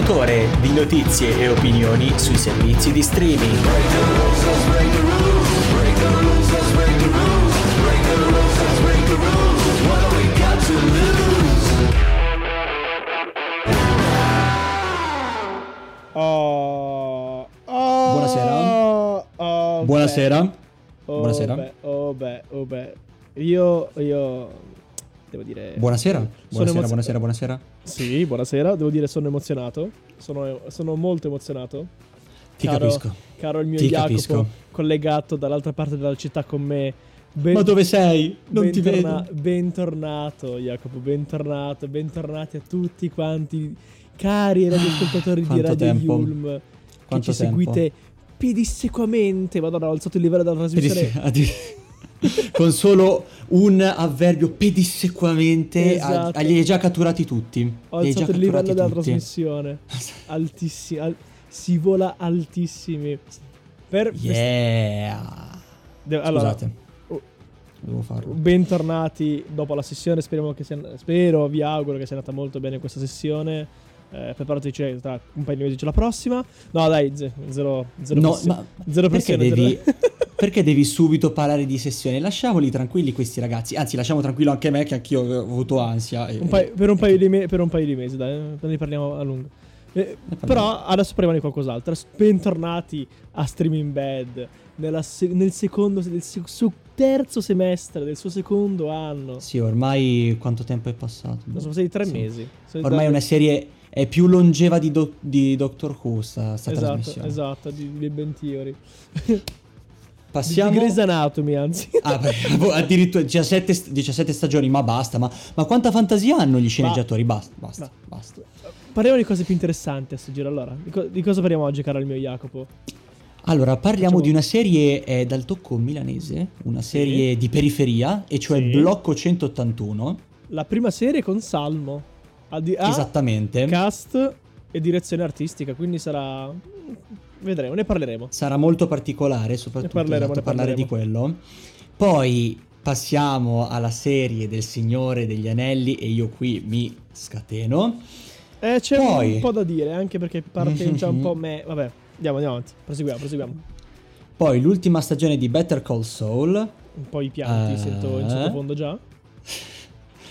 distributore di notizie e opinioni sui servizi di streaming. Oh, oh, Buonasera. oh, Buonasera. Oh, Buonasera. beh, oh beh, oh beh. Io, io devo dire... Buonasera. Buonasera, emozio- buonasera, buonasera. Sì, buonasera. Devo dire sono emozionato. Sono, sono molto emozionato. Ti Caro- capisco. Caro il mio Ti Jacopo, capisco. collegato dall'altra parte della città con me. Ben- Ma dove sei? Non ti bentorna- vedo. Bentornato, Jacopo, bentornato. Bentornati a tutti quanti, cari radioascoltatori di Quanto Radio tempo. Yulm, che Quanto ci tempo. seguite pedissequamente. Madonna, ho alzato il livello della trasmissione. Pedis- addi- Con solo un avverbio pedissequamente Esatto. a- li hai già catturati tutti. Ho alzato il livello della trasmissione. Altissimi. al- si vola altissimi. Per Yeah. De- allora, Scusate. oh. Devo farlo. bentornati dopo la sessione. Speriamo che sia, spero, vi auguro che sia andata molto bene questa sessione. Eh, preparatici tra un paio di mesi c'è la prossima. No, dai, ze- zero, zero No, pressione. ma zero perché pressione. devi, zero- perché devi subito parlare di sessione? Lasciamoli tranquilli questi ragazzi. Anzi, lasciamo tranquillo anche me che anch'io ho avuto ansia. Un paio- per, un paio di me- per un paio di mesi, dai, eh, ne parliamo a lungo. Eh, però adesso parliamo di qualcos'altro. Bentornati a Streaming Bed se- nel secondo, nel se- suo terzo semestre del suo secondo anno. Sì, ormai quanto tempo è passato? Sono passati tre Sì. mesi. Sono Ormai è una serie è più longeva di, Do- di Doctor Who sta, sta Esatto, trasmissione. esatto, di, di Ben Theory. Passiamo di Grey's Anatomy, anzi. Ah, beh, addirittura 17, st- 17 stagioni, ma basta. Ma, ma quanta fantasia hanno gli sceneggiatori? Basta, basta, Ma- basta. Parliamo di cose più interessanti a sto giro. Allora, di, co- di cosa parliamo oggi, caro il mio Jacopo? Allora, parliamo Facciamo- di una serie eh, dal tocco milanese, una serie di periferia, e cioè Sì. Blocco 181. La prima serie con Salmo. Ha di- ha Esattamente. cast e direzione artistica, quindi sarà... Vedremo, ne parleremo. Sarà molto particolare, soprattutto Ne parleremo, esatto, ne parlare di quello. Poi passiamo alla serie del Signore degli Anelli e io qui mi scateno. Eh, c'è Poi- un po' da dire, anche perché parte già un po' me... Vabbè, andiamo, andiamo avanti. Proseguiamo, proseguiamo. Poi l'ultima stagione di Better Call Saul, Un po' i pianti, Eh. sento in sottofondo già.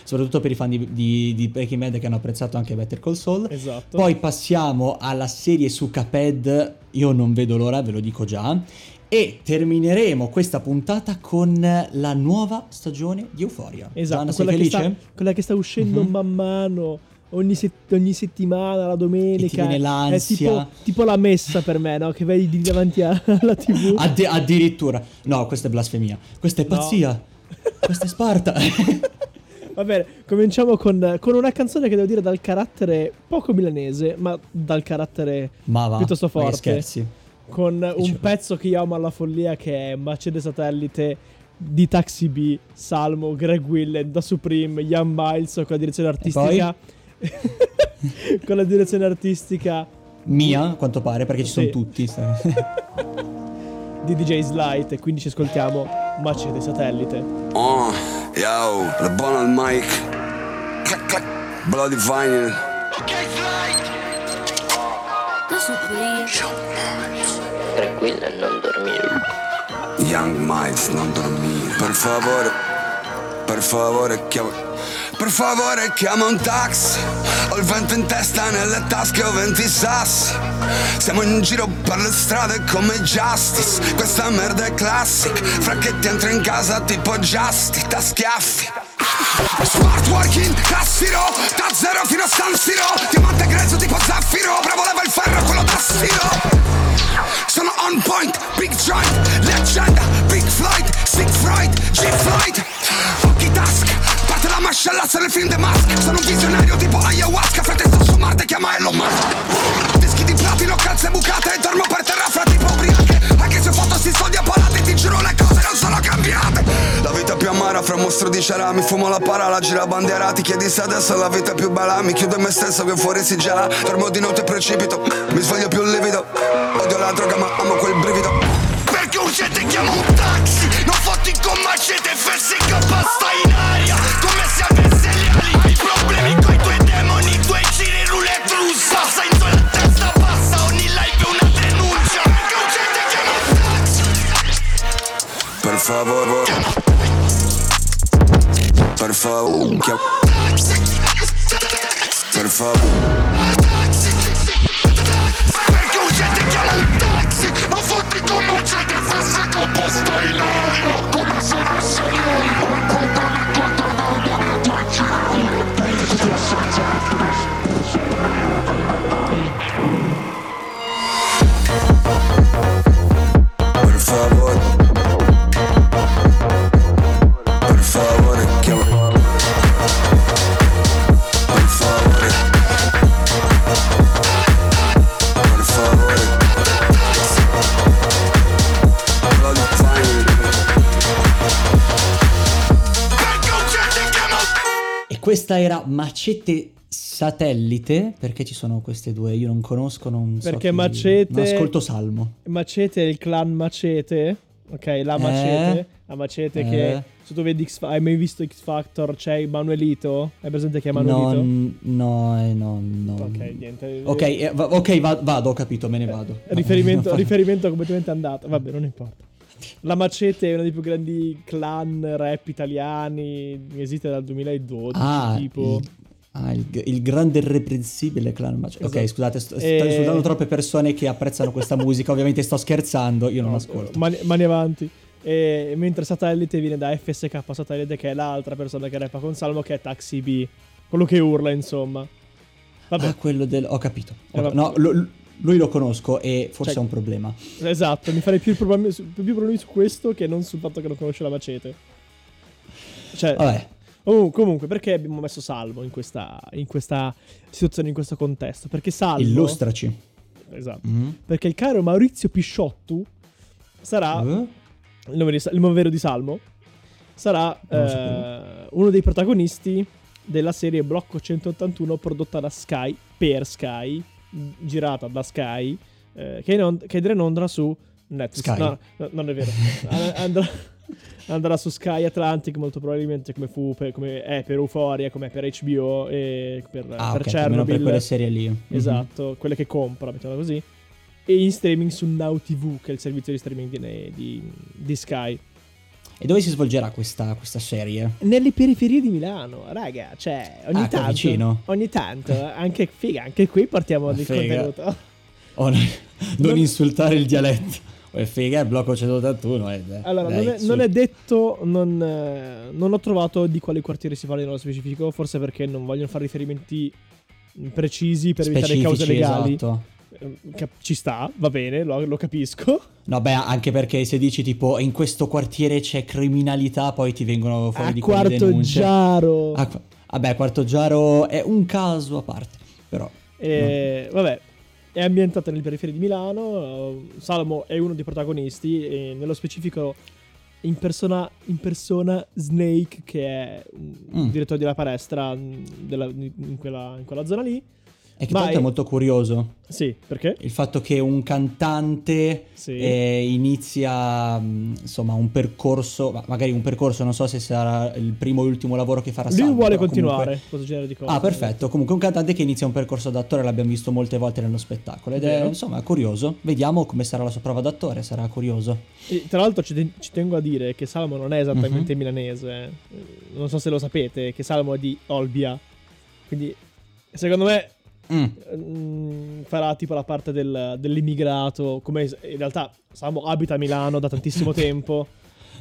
Soprattutto per i fan di, di, di Breaking Bad che hanno apprezzato anche Better Call Saul. Esatto. Poi passiamo alla serie su Caped, io non vedo l'ora, ve lo dico già. E termineremo questa puntata con la nuova stagione di Euphoria. Esatto, sei quella che, sta, quella che sta uscendo Mhm. man mano. Ogni, set- ogni settimana, la domenica. È l'ansia. tipo, tipo la messa per me, no? Che vai di davanti a- alla TV. Addi- addirittura. No, questa è blasfemia. Questa è No. pazzia. Questa è Sparta. Va bene, cominciamo con, con una canzone che devo dire dal carattere poco milanese, ma dal carattere Ma va. piuttosto ma forte. scherzi. Con un Dicevo. pezzo che io amo alla follia che è Mercedes Satellite di Taxi B, Salmo, Greg Willen, Da Supreme, Ian Miles con la direzione artistica. con la direzione artistica Mia, a quanto pare, perché ci Sì. sono tutti. di DJ Slight e quindi ci ascoltiamo Mercedes Satellite. Oh, yo, le buono al mic. Clac, clac. Bloody vinyl. Tranquilla e non dormire. Young Miles, non dormire. Per favore, per favore, chiama. Per favore, chiama un taxi. Ho il vento in testa, nelle tasche ho 20 sassi. Siamo in giro per le strade come Justice. Questa merda è classic. Fra che ti entro in casa tipo Justy, da schiaffi. Smart working, classiro Da zero fino a San Siro Diamante grezzo tipo zaffiro Bravo leva il ferro, quello da stiro Sono on point, big joint Leggenda, big flight Sick fright, G-flight Occhi task Parte la mascellazza nel film The Mask. Sono un visionario tipo ayahuasca Fratello su Marte chiama Elon Musk. Dischi di platino, calze bucate E dormo per terra fra tipo ubriache. Anche se ho fatto sti soldi a palate Ti giuro le cose non sono cambiate. La vita più amara fra mostro di cera Mi fumo la para, la gira bandiera Ti chiedi se adesso la vita più bella Mi chiudo in me stesso che fuori si gela. Dormo di notte e precipito Mi sveglio più livido Odio la la droga ma amo quel brivido. Perché urgente chiamo un taxi. Non fotti con macete, versi in cappa stai in aria. Come se avesse le ali. Hai problemi coi tuoi demoni, i tuoi giri roulette russa Sei la testa bassa, ogni live è una denuncia. Perché urgente chiamo un taxi. Per favore. Per favore. Per favore. Per questa era Macete Satellite, perché ci sono queste due? Io non conosco, non so Perché chi- Macete- Non ascolto Salmo. Macete è il clan Macete. Ok, la Macete. La Macete Eh. che se tu vedi X hai mai visto X Factor? C'è Manuelito? Hai presente che è Manuelito? No, no, eh, no, no. Ok, niente. Ok, eh, va- ok, va- vado, ho capito, me ne vado. Riferimento, No, riferimento completamente andato. Vabbè, non importa. La Macete è uno dei più grandi clan rap italiani. Esiste dal 2012. Ah, tipo. il, ah, il, il grande irreprensibile clan Macete. Ok, Esatto. scusate, sto, sto E- insultando troppe persone che apprezzano questa musica. Ovviamente sto scherzando, io non No, ascolto. Mani, mani avanti. E mentre Satellite viene da FSK Satellite, che è l'altra persona che rappa con Salmo, che è Taxi B. Quello che urla, insomma. Vabbè, Ah, quello del... Ho capito. Eh, vabbè. no, lo- lui lo conosco e forse Cioè- è un problema. esatto. Mi farei più problemi, su, più problemi su questo che non sul fatto che non conosce la Macete. Cioè, Vabbè, oh, comunque, perché abbiamo messo Salmo in questa, in questa situazione, in questo contesto? Perché Salmo. illustraci. Esatto. Mm. Perché il caro Maurizio Pisciottu sarà. Eh? il nome, di, il nome vero di Salmo, sarà eh, uno dei protagonisti della serie Blocco 181 prodotta da Sky per Sky, girata da Sky, eh, che, ond- che andrà su Netflix. Sky. No, no, non è vero. And- andrà, andrà su Sky Atlantic molto probabilmente come fu per- come è per Euphoria, come è per HBO e per, Ah, per ok, almeno per Chernobyl. quelle serie lì. Mhm. Esatto, quelle che compra, mettiamola così. E in streaming su Now TV, che è il servizio di streaming di, di- di Sky. E dove si svolgerà questa, questa serie? Nelle periferie di Milano, raga, cioè ogni Ah, tanto, vicino. ogni tanto, anche figa, anche qui portiamo del contenuto. Oh, no, non Non- insultare il dialetto. Oh, è figa, il blocco 181. Eh, Allora, dai, non, è, non è detto, non, eh, non ho trovato di quali quartieri si parla nello specifico, forse perché non vogliono fare riferimenti precisi per evitare cause Specifici, legali. Esatto. Eh, cap- ci sta, va bene, lo, lo capisco. No, beh, anche perché se dici tipo in questo quartiere c'è criminalità, poi ti vengono fuori A di quelle Quarto denunce. Giaro. Qua- vabbè, Quarto Giaro è un caso a parte, però. E, Vabbè, è ambientata nelle periferie di Milano. eh, Salmo è uno dei protagonisti, e nello specifico in persona, in persona Snake, che è un Mm. direttore della palestra mm, della- in, quella, in quella zona lì. E che l'altro è- è molto curioso Sì, perché? il fatto che un cantante Sì. eh, inizia mh, insomma un percorso, ma- magari un percorso, non so se sarà il primo o l'ultimo lavoro che farà Lui Salmo, vuole continuare comunque- questo genere di cose. Ah, perfetto. Comunque un cantante che inizia un percorso d'attore l'abbiamo visto molte volte nello spettacolo ed è Vero. insomma curioso. Vediamo come sarà la sua prova d'attore, sarà curioso. E, tra l'altro ci, ten- ci tengo a dire che Salmo non è esattamente Mhm. milanese. eh. Non so se lo sapete, che Salmo è di Olbia. Quindi, secondo me, Mm. mm, farà tipo la parte del- dell'immigrato. Come in realtà Salmo abita a Milano da tantissimo tempo.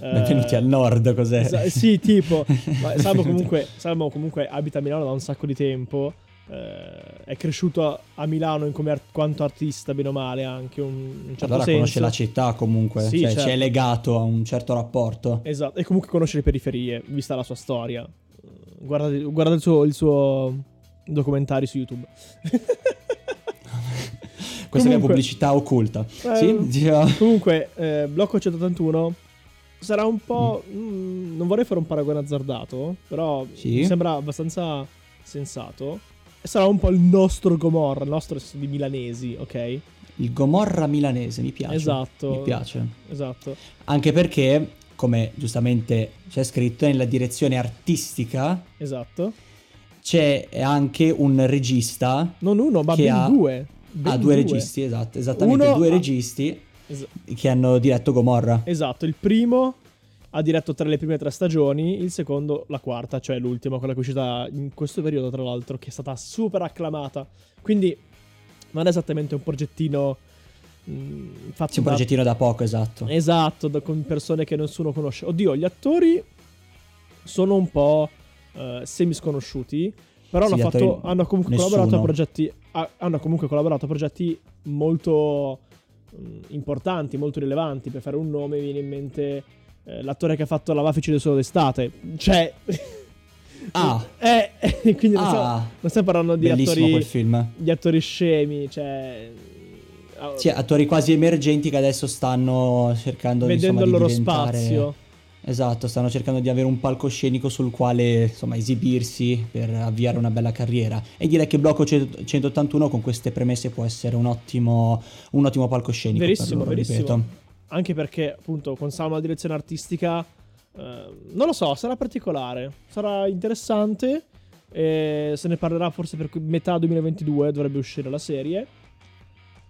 Eh, Benvenuti al nord, cos'è? sa- sì, tipo. ma Salmo comunque, Salmo comunque abita a Milano da un sacco di tempo. eh, è cresciuto a, a Milano in come ar- quanto artista, bene o male, anche un, un certo allora senso. conosce la città comunque, Sì, cioè certo. ci è legato a un certo rapporto. Esatto, e comunque conosce le periferie, vista la sua storia. Guardate, guardate il, suo, il suo documentario su YouTube. Questa è Comunque- pubblicità occulta. Eh, sì, diceva. Comunque, eh, Blocco 181 sarà un po'... mm, non vorrei fare un paragone azzardato, però Sì. mi sembra abbastanza sensato. Sarà un po' il nostro Gomorra, il nostro di milanesi, ok? Il Gomorra milanese, mi piace. Esatto. Mi piace. Esatto. Anche perché, come giustamente c'è scritto, nella direzione artistica Esatto. C'è anche un regista. Non uno, ma ben ha- due. Ben Ah, due registi, esatto, esattamente Uno due ha- registi Es- che hanno diretto Gomorra. Esatto, il primo ha diretto tra le prime tre stagioni, il secondo la quarta, cioè l'ultima, quella che è uscita in questo periodo tra l'altro, che è stata super acclamata. Quindi non è esattamente un progettino mh, fatto Sì, un da- progettino da poco, esatto. Esatto, da- con persone che nessuno conosce. Oddio, gli attori sono un po' eh, semi sconosciuti, però Sì, hanno, fatto- hanno comunque nessuno. collaborato a progetti a- hanno comunque collaborato a progetti molto mh, importanti, molto rilevanti. Per fare un nome mi viene in mente eh, l'attore che ha fatto La Vafici del Solo d'estate. Cioè Ah, eh, quindi non, stiamo, ah, non stiamo parlando di bellissimo attori quel film. di attori scemi, cioè ah, Sì, attori quasi emergenti che adesso stanno cercando vedendo insomma, il di loro diventare- spazio. Esatto, stanno cercando di avere un palcoscenico sul quale insomma esibirsi per avviare una bella carriera. E direi che Blocco 100 181 con queste premesse può essere un ottimo, un ottimo palcoscenico. Verissimo, loro, verissimo. ripeto. Anche perché, appunto, con Salma la direzione artistica, eh, non lo so, sarà particolare, sarà interessante. E se ne parlerà forse per metà 2022, dovrebbe uscire la serie.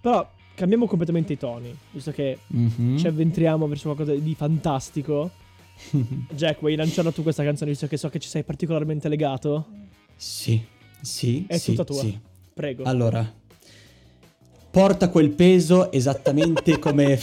Però cambiamo completamente i toni, visto che Mhm. ci avventriamo verso qualcosa di fantastico. Jack, vuoi lanciarla tu questa canzone, visto che so che ci sei particolarmente legato? Sì, sì, È sì, tutta tua. sì. Prego. Allora, porta quel peso esattamente come...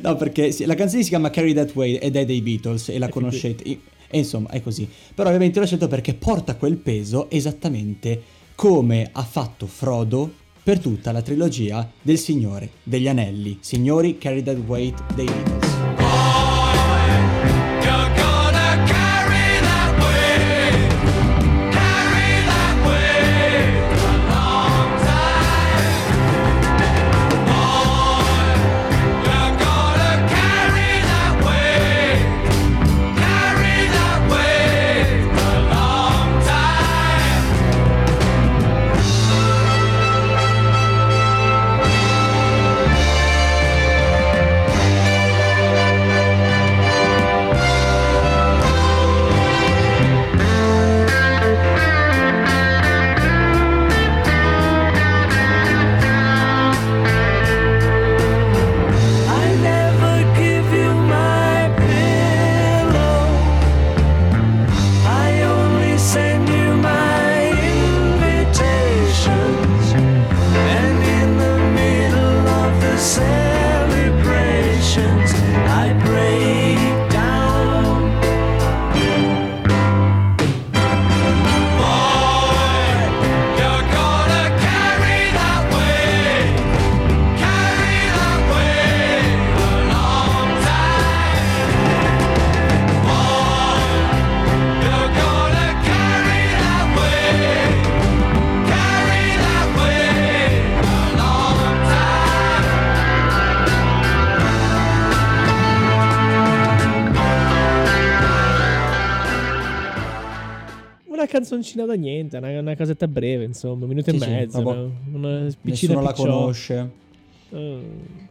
no, perché la canzone si chiama Carry That Way ed è dei Beatles e la Ecco conoscete. E insomma, è così. Però ovviamente l'ho scelto perché porta quel peso esattamente come ha fatto Frodo per tutta la trilogia del Signore degli Anelli. Signori, Carry That Weight dei Beatles. Canzoncina da niente, una, una casetta breve, insomma, un minuto Sì, e sì, mezzo. proprio una, una piccina Nessuno la picciò. conosce. Eh,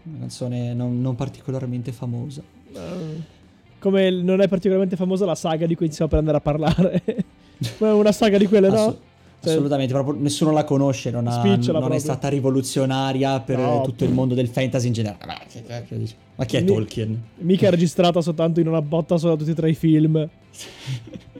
Una canzone non, non particolarmente famosa. eh. Come non è particolarmente famosa la saga di cui iniziamo per andare a parlare. Ma una saga di quelle, no? Assu- Cioè- Assolutamente, proprio nessuno la conosce, non, ha- non è stata rivoluzionaria per No. tutto il mondo del fantasy in generale. Ma chi è Mi- Tolkien? Mica è registrata soltanto in una botta sola tutti e tre i film.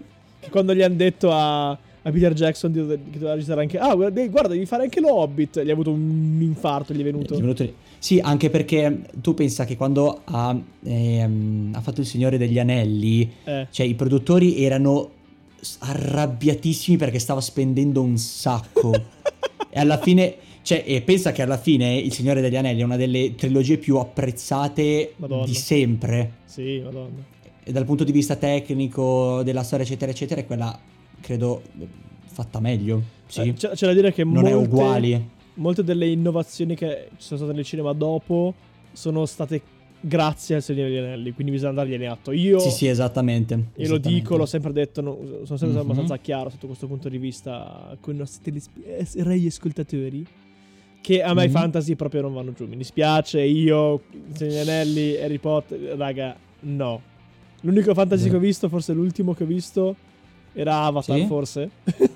quando gli hanno detto a, a Peter Jackson di- che doveva registrare anche... Ah, guarda, devi fare anche lo Hobbit. Gli ha avuto un infarto, gli è venuto. Gli è venuto. Sì, anche perché tu pensa che quando ha, ehm, ha fatto Il Signore degli Anelli, Eh. cioè i produttori erano arrabbiatissimi perché stava spendendo un sacco. e alla fine, cioè, e pensa che alla fine Il Signore degli Anelli è una delle trilogie più apprezzate Madonna. di sempre. Sì, madonna. E dal punto di vista tecnico, della storia, eccetera, eccetera, è quella, credo, fatta meglio. Sì. Eh, c'è, c'è da dire che non è molte, uguali. molte delle innovazioni che ci sono state nel cinema dopo sono state grazie al Signore degli Anelli, quindi bisogna dargliene atto. Io, Sì, sì, esattamente. io lo dico, l'ho sempre detto, no- sono sempre stato Mhm. abbastanza chiaro sotto questo punto di vista con i nostri telesp- eh, rei ascoltatori. Che a me i Mhm. fantasy proprio non vanno giù. Mi dispiace, io, Signore degli Anelli, Harry Potter, raga, no. L'unico fantasy Sì. che ho visto, forse l'ultimo che ho visto, era Avatar, Sì? forse.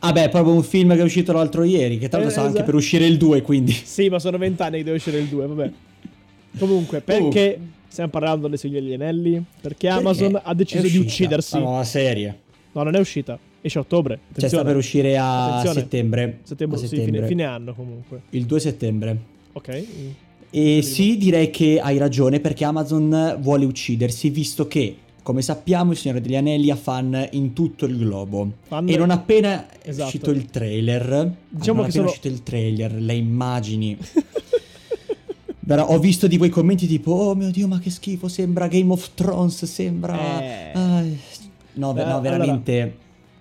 Ah beh, proprio un film che è uscito l'altro ieri, che tra l'altro Eh, sta anche esatto. per uscire il 2, quindi... Sì, ma sono vent'anni che deve uscire il 2, vabbè. Comunque, perché Comunque. Stiamo parlando del Signore degli Anelli? Perché Perché Amazon ha deciso di uccidersi. La nuova serie. No, non è uscita. Esce a ottobre. Cioè, Attenzione. sta per uscire a Attenzione. settembre. Settembre, A sì, settembre. fine, fine anno comunque. Il 2 settembre. Ok. E sì, direi che hai ragione perché Amazon vuole uccidersi, visto che, come sappiamo, il Signore degli Anelli ha fan in tutto il globo. Fan- E non appena è Esatto. uscito il trailer, Diciamo che sono- è uscito il trailer, le immagini. Però ho visto di quei commenti tipo, oh mio Dio, ma che schifo, sembra Game of Thrones, sembra... Eh. Ah, no, ve- Eh, no, allora- veramente...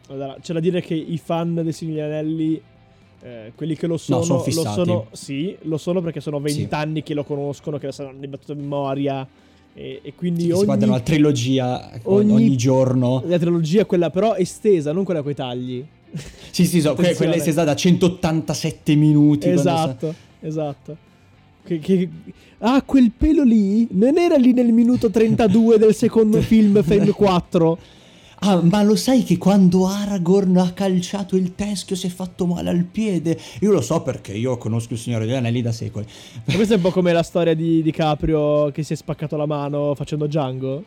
Allora, c'è da dire che i fan del Signore degli Anelli, eh, quelli che lo sono, sono lo sono, sì, lo sono perché sono Sì. vent'anni che lo conoscono, che lo sanno di battuta memoria. E, e quindi Che ogni, si guardano la trilogia ogni, ogni- giorno. la trilogia è quella però estesa, non quella coi tagli. Sì, sì, so, Attenzione. quella è stata da 187 minuti. quando sa- Esatto, esatto. Che, che- Ah, quel pelo lì non era lì nel minuto 32 del secondo film, film 4. Ah, ma lo sai che quando Aragorn ha calciato il teschio si è fatto male al piede? Io lo so perché io conosco il Signore degli Anelli da secoli. Ma questa è un po' come la storia di DiCaprio che si è spaccato la mano facendo Django.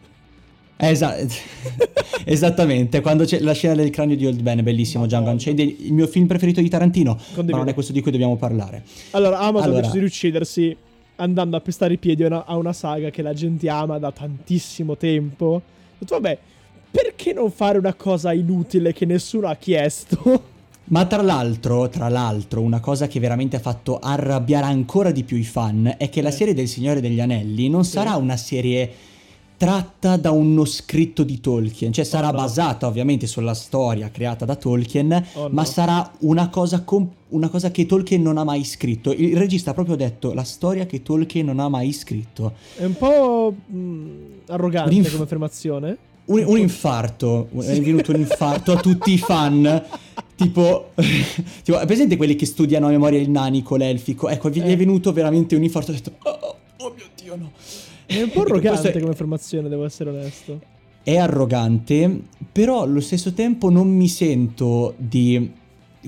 Esa- esattamente, quando c'è la scena del cranio di Old Ben, bellissimo Django Unchained, il mio film preferito di Tarantino, ma Condivido. non è questo di cui dobbiamo parlare. Allora, Amazon Allora. ha deciso di uccidersi andando a pestare i piedi a una, a una saga che la gente ama da tantissimo tempo. Ho detto, vabbè, perché non fare una cosa inutile che nessuno ha chiesto? Ma tra l'altro, tra l'altro, una cosa che veramente ha fatto arrabbiare ancora di più i fan è che la Eh. serie del Signore degli Anelli non sarà una serie tratta da uno scritto di Tolkien, cioè sarà Oh, no. basata ovviamente sulla storia creata da Tolkien, Oh, ma no. sarà una cosa, com- una cosa che Tolkien non ha mai scritto. Il regista ha proprio detto la storia che Tolkien non ha mai scritto. È un po' mh, arrogante Un'inf- come affermazione. Un, un infarto, un- è venuto un infarto a tutti i fan. Tipo, tipo, è presente quelli che studiano a memoria il nanico, l'elfico? Ecco, gli Eh. è venuto veramente un infarto. Ha detto, oh, oh, oh mio dio, no. È un po' arrogante è- come affermazione, devo essere onesto. È arrogante, però allo stesso tempo non mi sento di,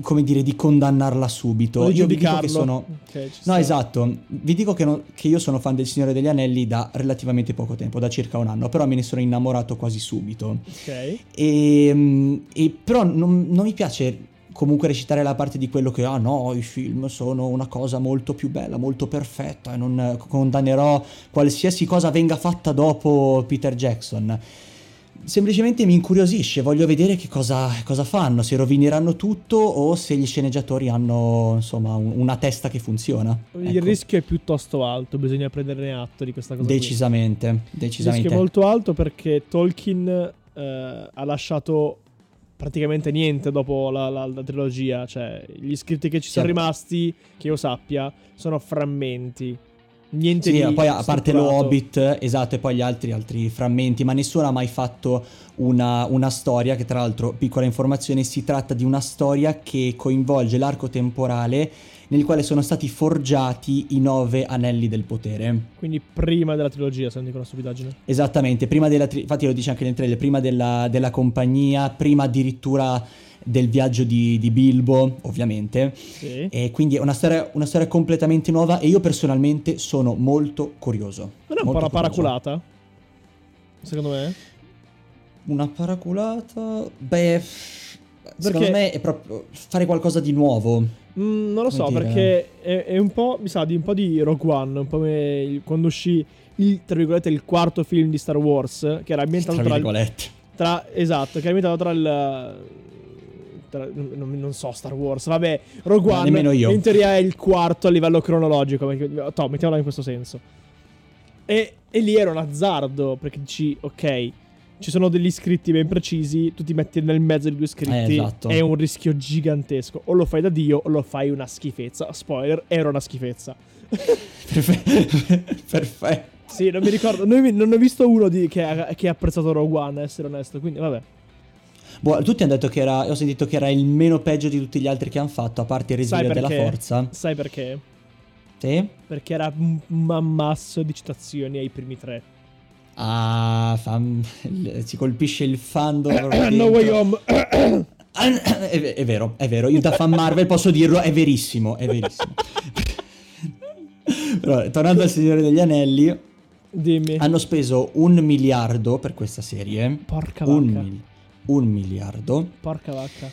come dire, di condannarla subito. Io vi dico che sono... Ok, ci No, esatto. Vi dico che, non- che io sono fan del Signore degli Anelli da relativamente poco tempo, da circa un anno, però me ne sono innamorato quasi subito. Ok. E, mm, e però non, non mi piace comunque recitare la parte di quello che, ah no, i film sono una cosa molto più bella, molto perfetta e non condannerò qualsiasi cosa venga fatta dopo Peter Jackson. Semplicemente mi incuriosisce, voglio vedere che cosa, cosa fanno, se rovineranno tutto o se gli sceneggiatori hanno insomma un- una testa che funziona. Il Ecco. rischio è piuttosto alto, bisogna prenderne atto di questa cosa. qui. Decisamente, Il decisamente. rischio è molto alto perché Tolkien eh, ha lasciato praticamente niente dopo la, la- la trilogia. Cioè, gli scritti che ci sono Certo. rimasti, che io sappia, sono frammenti. Niente Sì, di poi a parte lo. Hobbit, esatto, e poi gli altri, altri frammenti, ma nessuno ha mai fatto una, una storia, che tra l'altro, piccola informazione, si tratta di una storia che coinvolge l'arco temporale nel quale sono stati forgiati i nove anelli del potere. Quindi prima della trilogia, se non dico una stupidaggine. Esattamente, prima della, tri- infatti lo dice anche nel trailer, prima della, della compagnia, prima addirittura del viaggio di, di Bilbo, ovviamente. Sì. E quindi è una storia, una storia completamente nuova e io personalmente sono molto curioso. Non è un po' una paraculata? Secondo me? Una paraculata? Beh, secondo Perché- me è proprio fare qualcosa di nuovo. Mm, non lo so, dire? perché è, è un po', mi sa, di un po' di Rogue One, un po' come il- quando uscì il, tra virgolette, il quarto film di Star Wars, che era ambientato Tra tra, tra- esatto, che era ambientato tra il... tra- non, non so Star Wars, vabbè, Rogue One io. in teoria è il quarto a livello cronologico, toh, mettiamola in questo senso. E, e lì era un azzardo, perché dici, ok, ci sono degli scritti ben precisi, tu ti metti nel mezzo di due scritti, Eh, esatto. è un rischio gigantesco. O lo fai da Dio o lo fai una schifezza. Spoiler, era una schifezza. Perfe- Perfetto. Sì, non mi ricordo, non, non ho visto uno di- che, ha, che ha apprezzato Rogue One, essere onesto, quindi vabbè. Boh, tutti hanno detto che era. Ho sentito che era il meno peggio di tutti gli altri che hanno fatto, a parte il risveglio della forza. Sai perché? Sì? Perché era un un ammasso di citazioni ai primi tre. Ah, fa- si colpisce il fandom. no way home. È, è vero, è vero. Io da fan Marvel posso dirlo, è verissimo, è verissimo. Però, tornando al Signore degli Anelli, Dimmi. Hanno speso un miliardo per questa serie. Porca Un, vacca. mil- un miliardo. Porca vacca.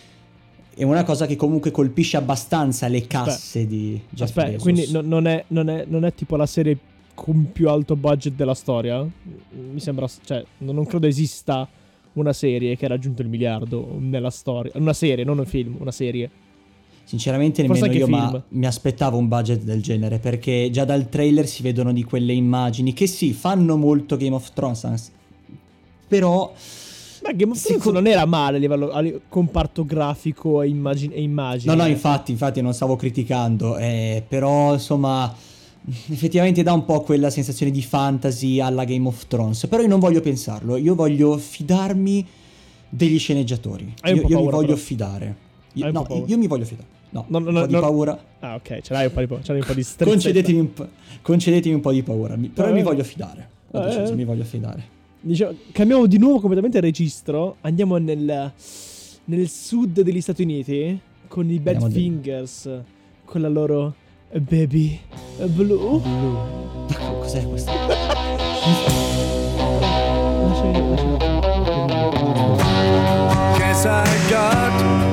È una cosa che comunque colpisce abbastanza le casse di Jeff Aspetta, Bezos. quindi no- non, è, non, è, non è tipo la serie con più alto budget della storia? Mi sembra, cioè, non credo esista una serie che ha raggiunto il miliardo nella storia. Una serie, non un film, una serie. Sinceramente Forse nemmeno io, ma mi aspettavo un budget del genere perché già dal trailer si vedono di quelle immagini che sì, fanno molto Game of Thrones, però Beh, Game of Thrones Sicur- non era male a livello a li- comparto grafico e, immagini. e immagini. No, no, infatti, infatti non stavo criticando, eh, però insomma effettivamente dà un po' quella sensazione di fantasy alla Game of Thrones, però io non voglio pensarlo, io voglio fidarmi degli sceneggiatori. Hai Io, io mi paura, voglio però. fidare. Io, no, io mi voglio fidare. No, No, no, un po' no, di no. paura. Ah, ok, ce l'hai un po' di, po- ce l'hai un po' di stress. Concedetemi un, po', concedetemi un po' di paura, mi- però Eh. mi voglio fidare. Eh. deciso, mi voglio fidare. Diciamo, cambiamo di nuovo completamente il registro. Andiamo nel, nel sud degli Stati Uniti con i Andiamo di- Badfingers. Con la loro baby blue. Ma cos'è questo? Guess I got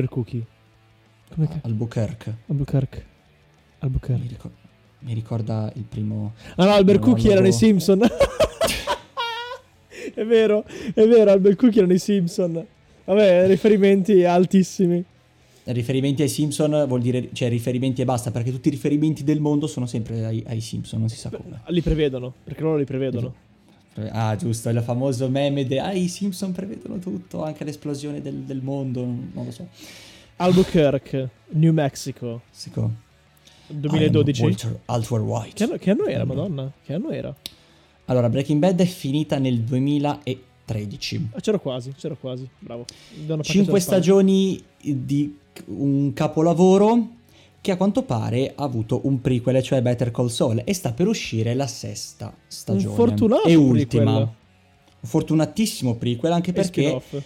Albuquerque. Come che? Albuquerque. Albuquerque. Mi, Albuquerque. ricor- mi ricorda il primo... Ah no, Albuquerque No, erano i logo. Simpson. è vero, è vero, Albuquerque erano i Simpson. Vabbè, riferimenti altissimi. Riferimenti ai Simpson vuol dire, cioè riferimenti e basta, perché tutti i riferimenti del mondo sono sempre ai, ai Simpson, non si sa come. Li prevedono, perché loro li prevedono. Ah, giusto, il famoso meme de ah, i Simpson prevedono tutto, anche l'esplosione del, del mondo, non lo so. Albuquerque, New Mexico, Sico. 2012. I am Walter Altward White. Che anno, che anno era, madonna? Che anno era? Allora, Breaking Bad è finita nel 2013. Ah, c'ero quasi, c'ero quasi, bravo. Cinque stagioni di un capolavoro che a quanto pare ha avuto un prequel, cioè Better Call Saul, e sta per uscire la sesta stagione. Un fortunato e ultima. prequel. Un fortunatissimo prequel, anche E perché spin-off.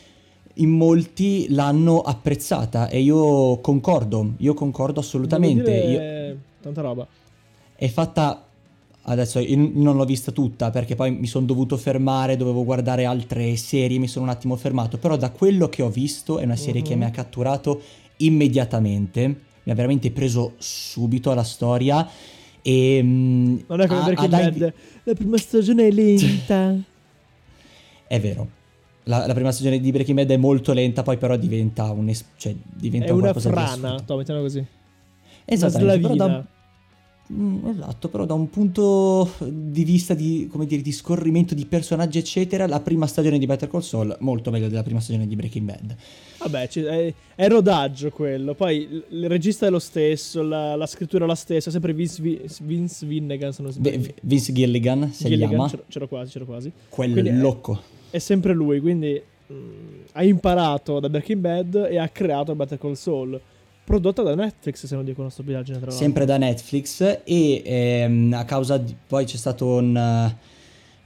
in molti l'hanno apprezzata e io concordo, io concordo assolutamente. Io- dire Tanta roba. è fatta adesso non l'ho vista tutta perché poi mi sono dovuto fermare dovevo guardare altre serie mi sono un attimo fermato però da quello che ho visto è una serie che Mhm. mi ha catturato immediatamente mi ha veramente preso subito alla storia e mm, Non è come ha- Breaking Bad. La prima stagione è lenta. è vero la, la prima stagione di Breaking Bad è molto lenta poi però diventa un cioè, diventa è una frana, assurdo. to, mettiamola così. Esattamente, però da, esatto, però da un punto di vista di, come dire, di scorrimento di personaggi, eccetera, la prima stagione di Better Call Saul molto meglio della prima stagione di Breaking Bad. Vabbè, è, è rodaggio quello. Poi il, regista è lo stesso, la, la scrittura è la stessa. Sempre Vince, Vi- Vince Vinnegan, se non sbaglio. Vince Gilligan si Gilligan, chiama, c'ero, c'ero quasi, c'ero quasi. quel quindi è- locco. È sempre lui, quindi mm, ha imparato da Breaking Bad e ha creato Better Call Saul. Prodotta da Netflix, se non dico una stupidaggine tra l'altro. Sempre da Netflix e ehm, a causa di... poi c'è stato un,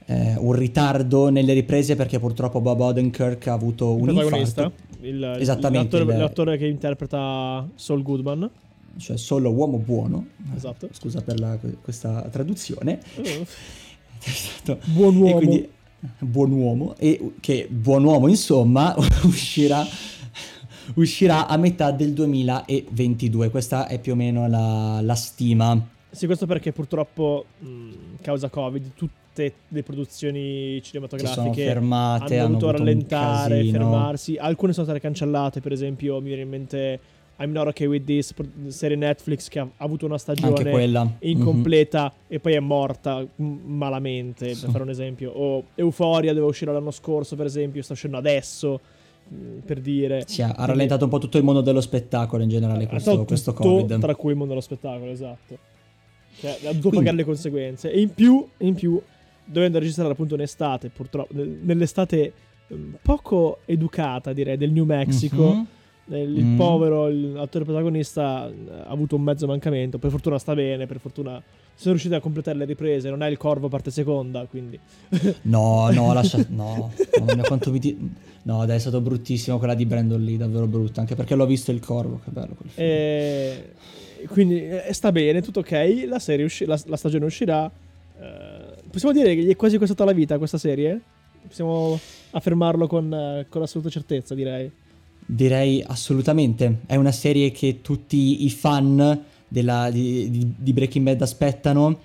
eh, un ritardo nelle riprese perché purtroppo Bob Odenkirk ha avuto Il un protagonista. infarto, Il, Esattamente, L'attore, il- l'attore che interpreta Saul Goodman. cioè solo uomo buono. Esatto. Scusa per la- questa traduzione. È stato- buon uomo. E quindi buon uomo e che buon uomo insomma uscirà uscirà a metà del 2022 questa è più o meno la, la stima. Sì, questo perché purtroppo, mh, causa Covid, tutte le produzioni si sono cinematografiche fermate hanno dovuto rallentare, fermarsi. Alcune sono state cancellate, per esempio, mi viene in mente I'm Not Okay With This, serie Netflix che ha avuto una stagione quella. Incompleta e poi è morta malamente, per fare un esempio. O Euphoria doveva uscire l'anno scorso, per esempio, sta uscendo adesso, per dire. Sì, ha, rallentato un po' tutto il mondo dello spettacolo in generale questo, tolto questo tutto, covid Tra cui il mondo dello spettacolo, esatto. Cioè, ha dovuto Quindi- pagare le conseguenze. E in più, in più, dovendo registrare appunto un'estate, purtroppo, nel- nell'estate ehm, poco educata, direi, del New Mexico. Mhm. Eh, Il Mm. povero, l'attore protagonista, eh, ha avuto un mezzo mancamento. Per fortuna sta bene, per fortuna sono riusciti a completare le riprese. Non è il corvo parte seconda, quindi. no no lascia no mamma mia, quanto mi ti- no dai è stato bruttissimo quella di Brandon Lee davvero brutta anche perché l'ho visto il corvo che bello quel film E quindi eh, sta bene, tutto ok. La, serie usci- la, la stagione uscirà. Eh, possiamo dire che gli è quasi costata la vita questa serie? Possiamo affermarlo con, eh, con assoluta certezza, direi. Direi assolutamente. È una serie che tutti i fan della- di, di- Breaking Bad aspettano.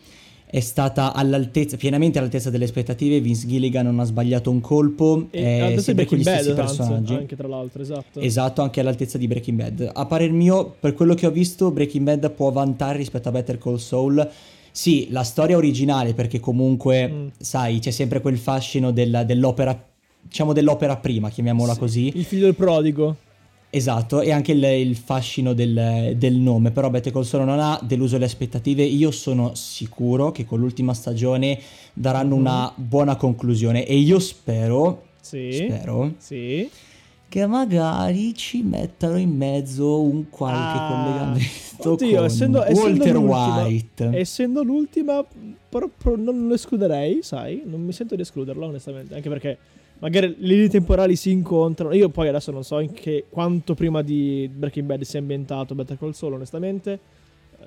È stata all'altezza, pienamente all'altezza delle aspettative. Vince Gilligan non ha sbagliato un colpo. E è adesso è sempre con gli stessi Bad, anzi, personaggi. anche tra l'altro, esatto. Esatto, anche all'altezza di Breaking Bad. A parer mio, per quello che ho visto, Breaking Bad può vantare rispetto a Better Call Saul. Sì, la storia originale, perché comunque, Mm. sai, c'è sempre quel fascino della- dell'opera, diciamo dell'opera prima, chiamiamola Sì. così. Il figlio del prodigo. Esatto, e anche il, il fascino del, del nome, però Better Call Saul non ha deluso le aspettative, io sono sicuro che con l'ultima stagione daranno Mhm. una buona conclusione e io spero, Sì. spero, Sì. che magari ci mettano in mezzo un qualche Ah. collegamento Oddio, con essendo- essendo Walter l'ultima- White. Essendo l'ultima, però, però non lo escluderei, sai? Non mi sento di escluderlo, onestamente. Anche perché magari le linee temporali si incontrano. Io poi adesso non so in che, quanto prima di Breaking Bad sia ambientato Better Call Saul, onestamente. Eh,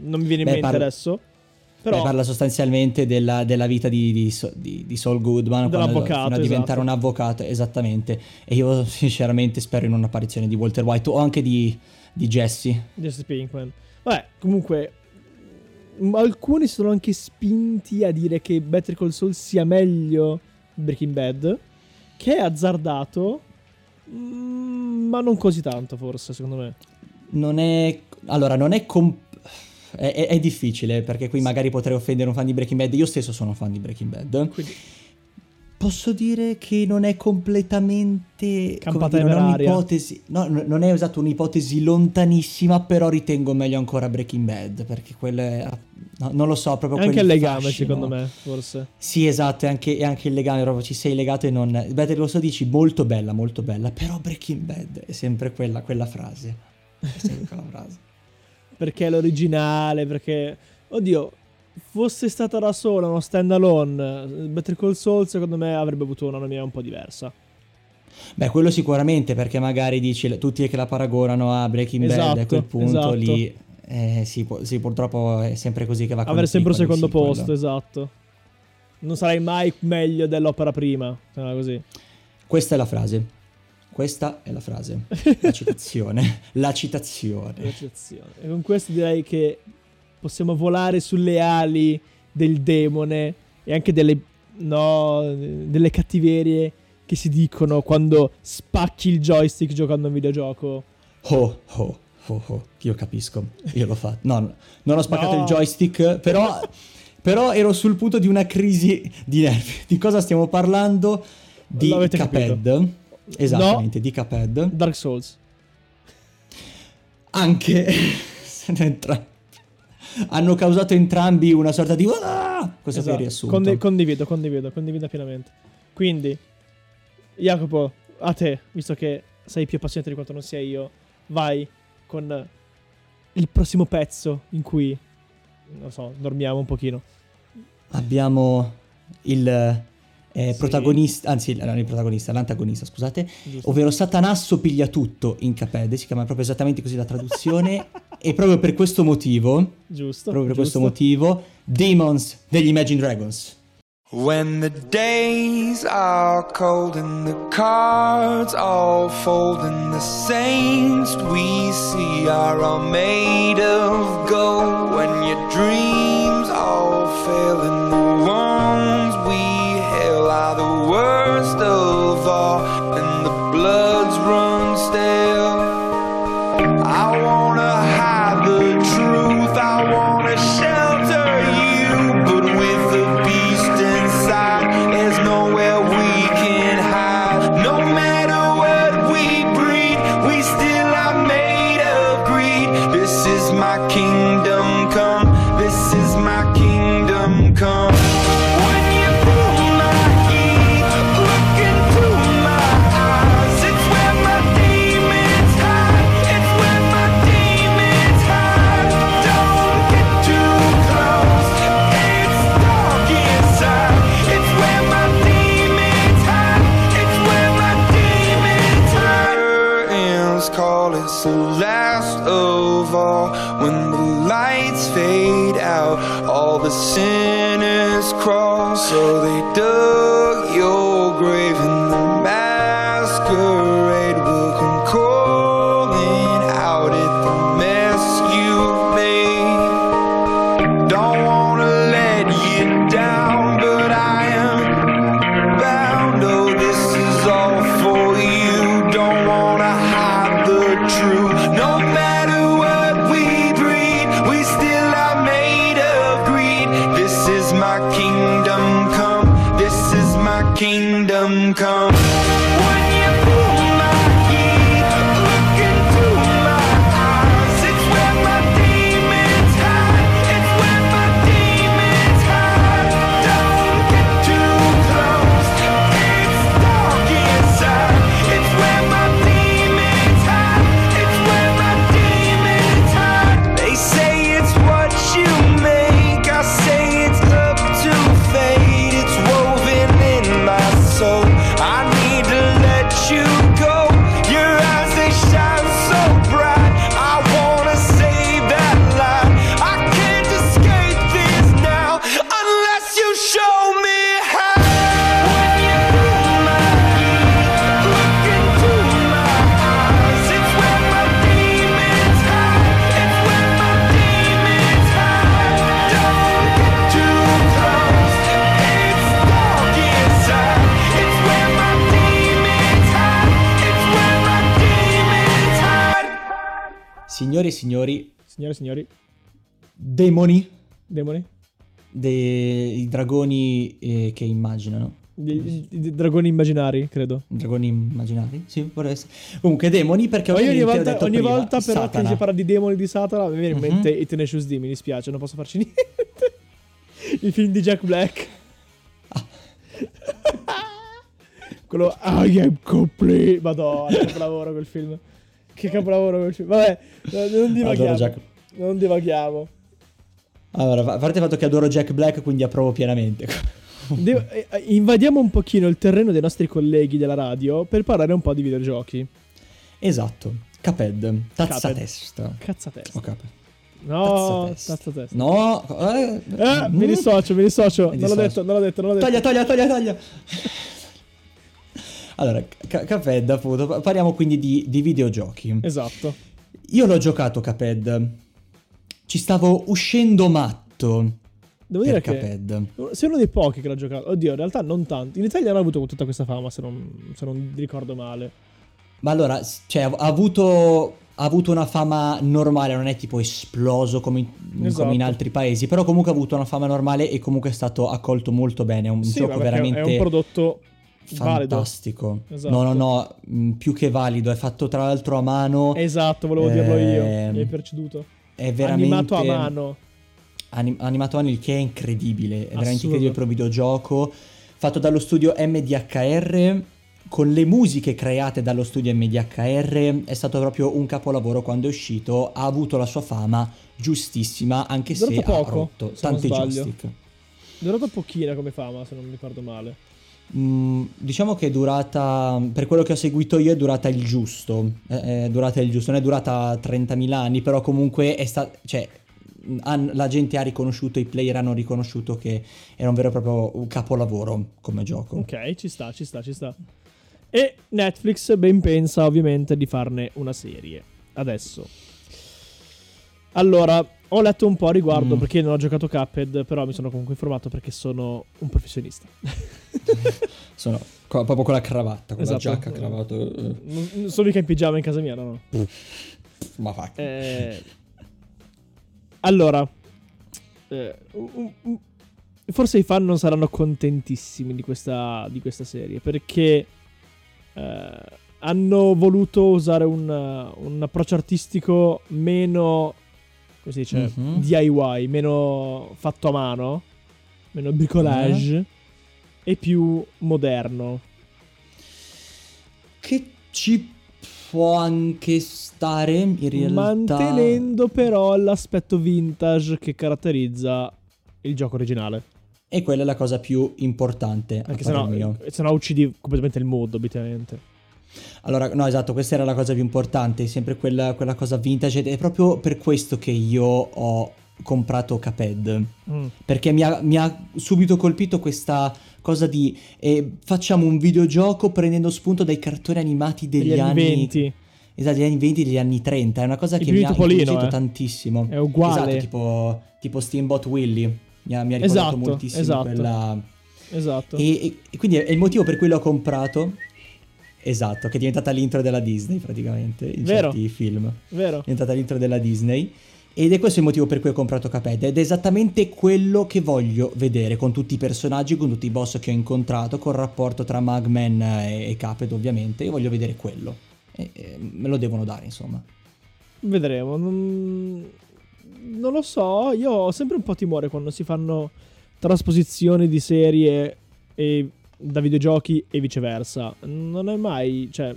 non mi viene in Beh, mente parla- adesso. Beh, Però parla sostanzialmente della, della vita di, di, di- di Saul Goodman quando fino a diventare esatto. un avvocato, esattamente. E io sinceramente spero in un'apparizione di Walter White o anche di, di Jesse. Jesse Pinkman. Vabbè, comunque. Alcuni sono anche spinti a dire che Better Call Saul sia meglio Breaking Bad. Che è azzardato. Mm, ma non così tanto, forse, secondo me. Non è... Allora, non è... comp- è, è- è difficile perché qui magari potrei offendere un fan di Breaking Bad. Io stesso sono un fan di Breaking Bad. Quindi, Posso dire che non è completamente Campata dire, non è un'ipotesi, no, non è esatto un'ipotesi lontanissima, però ritengo meglio ancora Breaking Bad perché quello è, no, non lo so, proprio è anche il legame, fascino. secondo me, forse. Sì, esatto, è anche, anche il legame, proprio ci sei legato e non... Better Call Saul dici molto bella, molto bella, però Breaking Bad è sempre quella, quella frase. È sempre quella frase. Perché è l'originale, perché... Oddio, fosse stata da sola uno stand alone, Better Call Saul secondo me avrebbe avuto una nomina un po' diversa. Beh, quello sicuramente perché magari dici tutti che la paragonano a Breaking Bad Esatto, a quel punto esatto. lì... Eh, sì, sì, purtroppo è sempre così che va Avere sempre un secondo posto, esatto. Non sarai mai meglio dell'opera prima, era così. Questa è la frase. Questa è la frase. La citazione. la citazione. Eccezione. E con questo direi che possiamo volare sulle ali del demone e anche delle, no, delle cattiverie che si dicono quando spacchi il joystick giocando a un videogioco. Oh, oh, oh, oh. Io capisco. Io l'ho fatto. No, no, non ho spaccato No. il joystick, però... Però ero sul punto di una crisi di nervi. Di cosa stiamo parlando? Di Cuphead. Esattamente, di Cuphead. Dark Souls. Anche se ne entra- hanno causato entrambi una sorta di "Ah!" questo Esatto. è il riassunto. Condi- condivido, condivido, condivido pienamente. Quindi, Jacopo, a te, visto che sei più appassionato di quanto non sia io, vai con il prossimo pezzo in cui, non so, dormiamo un pochino. Abbiamo il eh, Sì. protagonista, anzi non il protagonista, l'antagonista, scusate, Giusto? ovvero Satanasso piglia tutto in Cuphead, si chiama proprio esattamente così la traduzione e proprio per questo motivo, Giusto. proprio per questo motivo, Demons degli Imagine Dragons. When the days are cold and the cards all fold and the saints we see are all made of gold when your dreams all fail and the ones we hail are the worst signori signori, Signore e signori, demoni, demoni? dei dragoni eh, che immaginano. I- i dragoni immaginari, credo. Dragoni immaginari? Sì, può essere. Comunque, demoni perché ogni ho volta, ogni prima, volta però Satana. che si parla di demoni di Satana mi viene in Mhm. mente i Tenacious D, mi dispiace, non posso farci niente. Il film di Jack Black. Quello I am complete. Madonna, che capolavoro quel film. Che capolavoro. Vabbè, non divaghiamo. Jack- Non divaghiamo. Allora, a parte il fatto che adoro Jack Black, quindi approvo pienamente. Devo- eh, eh, invadiamo un pochino il terreno dei nostri colleghi della radio per parlare un po' di videogiochi. esatto. Caped. Tazza Cuphead. testa. Cazzatesta. O Cuphead. No, tazza testa. No. eh, Eh, mm. mi dissocio, mi dissocio. Mi Non l'ho detto, non l'ho detto, non l'ho detto. Toglia, toglia, toglia, toglia. Allora, Ca- Cuphead, appunto. Parliamo quindi di, di videogiochi. Esatto. Io l'ho giocato Cuphead. Ci stavo uscendo matto Devo dire che Cuphead. sei uno dei pochi che l'ha giocato. Oddio, in realtà non tanti. In Italia non ha avuto tutta questa fama, se non, se non ricordo male. Ma allora, cioè, ha avuto, ha avuto una fama normale, non è tipo esploso come in, Esatto. come in altri paesi, però comunque ha avuto una fama normale e comunque è stato accolto molto bene. È un sì, gioco veramente è un prodotto. Fantastico. Esatto. No, no, no, mh, più che valido, è fatto tra l'altro a mano, Esatto, volevo dirlo io. Ehm, Mi hai perceduto. è veramente Animato a mano. anim- animato a mano, il che è incredibile, è veramente Assurdo. incredibile per un videogioco, fatto dallo studio MDHR, con le musiche create dallo studio MDHR, è stato proprio un capolavoro quando è uscito, ha avuto la sua fama giustissima, anche se Durato ha poco, rotto se sbaglio. joystick. Durato pochina come fama, se non mi ricordo male. Mm, diciamo che è durata, per quello che ho seguito io, è durata il giusto. È, è durata il giusto, non è durata 30.000 anni, però comunque è stato. Cioè, mm, han- la gente ha riconosciuto, i player hanno riconosciuto che era un vero e proprio capolavoro come gioco. Ok, ci sta, ci sta, ci sta. E Netflix ben pensa ovviamente di farne una serie. Adesso. Allora, ho letto un po' a riguardo Mm. perché non ho giocato Cuphead, però mi sono comunque informato perché sono un professionista. Sono co- proprio con la cravatta, con Esatto. la giacca cravato. eh, non, sono mica in pigiama in casa mia, no, no. ma fa. Eh, allora, eh, forse i fan non saranno contentissimi di questa, di questa serie perché eh, hanno voluto usare un, un approccio artistico meno, si dice, Mhm. DIY, meno fatto a mano, meno bricolage Eh. e più moderno. Che ci può anche stare in realtà. Mantenendo però l'aspetto vintage che caratterizza il gioco originale. E quella è la cosa più importante. a Perché parer sennò, mio. sennò uccidi completamente il mood, obiettivamente. Allora, no, esatto, questa era la cosa più importante, sempre quella, quella cosa vintage ed è proprio per questo che io ho comprato Caped, Mm. perché mi ha, mi ha subito colpito questa cosa di eh, facciamo un videogioco prendendo spunto dai cartoni animati degli, Degli anni 20. Esatto, degli anni 20 e degli anni 30, è una cosa Il che mi ha incuriosito eh. tantissimo. È uguale. Esatto, tipo, tipo Steamboat Willy, mi ha, mi ha ricordato Esatto, moltissimo esatto. quella... Esatto. E, e- e quindi è il motivo per cui l'ho comprato. Esatto, che è diventata l'intro della Disney praticamente in Vero. certi film. Vero? È diventata l'intro della Disney. Ed è questo il motivo per cui ho comprato Cuphead. Ed è esattamente quello che voglio vedere con tutti i personaggi, con tutti i boss che ho incontrato, col rapporto tra Magman e, e Cuphead ovviamente. Io voglio vedere quello. E, e me lo devono dare insomma. Vedremo. Non... non lo so. Io ho sempre un po' timore quando si fanno trasposizioni di serie e da videogiochi e viceversa. Non è mai. Cioè.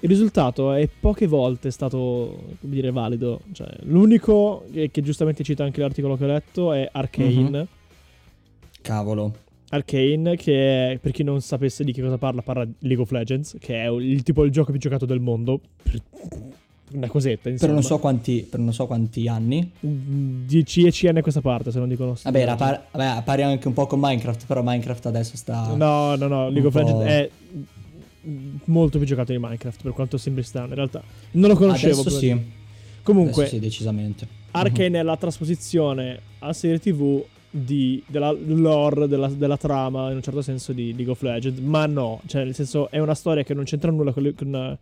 Il risultato è poche volte stato, come dire, valido. Cioè, l'unico che, che giustamente cita anche l'articolo che ho letto è Arcane. Mhm. Cavolo. Arcane, che è, per chi non sapesse di che cosa parla, parla di League of Legends, che è il tipo il gioco più giocato del mondo. Una cosetta, insomma. Per non, so quanti, non so quanti anni. 10 anni a questa parte, se non dicono. Vabbè, era par- vabbè, pari anche un po' con Minecraft, però Minecraft adesso sta... No, no, no, League of Legends è molto più giocato di Minecraft, per quanto sembri strano. In realtà, non lo conoscevo. Adesso sì. Comunque, Adesso sì, decisamente. Arcane è la trasposizione a serie TV di, della lore, della, della trama, in un certo senso, di League of Legends. Ma no, cioè, nel senso, è una storia che non c'entra nulla con, le- con,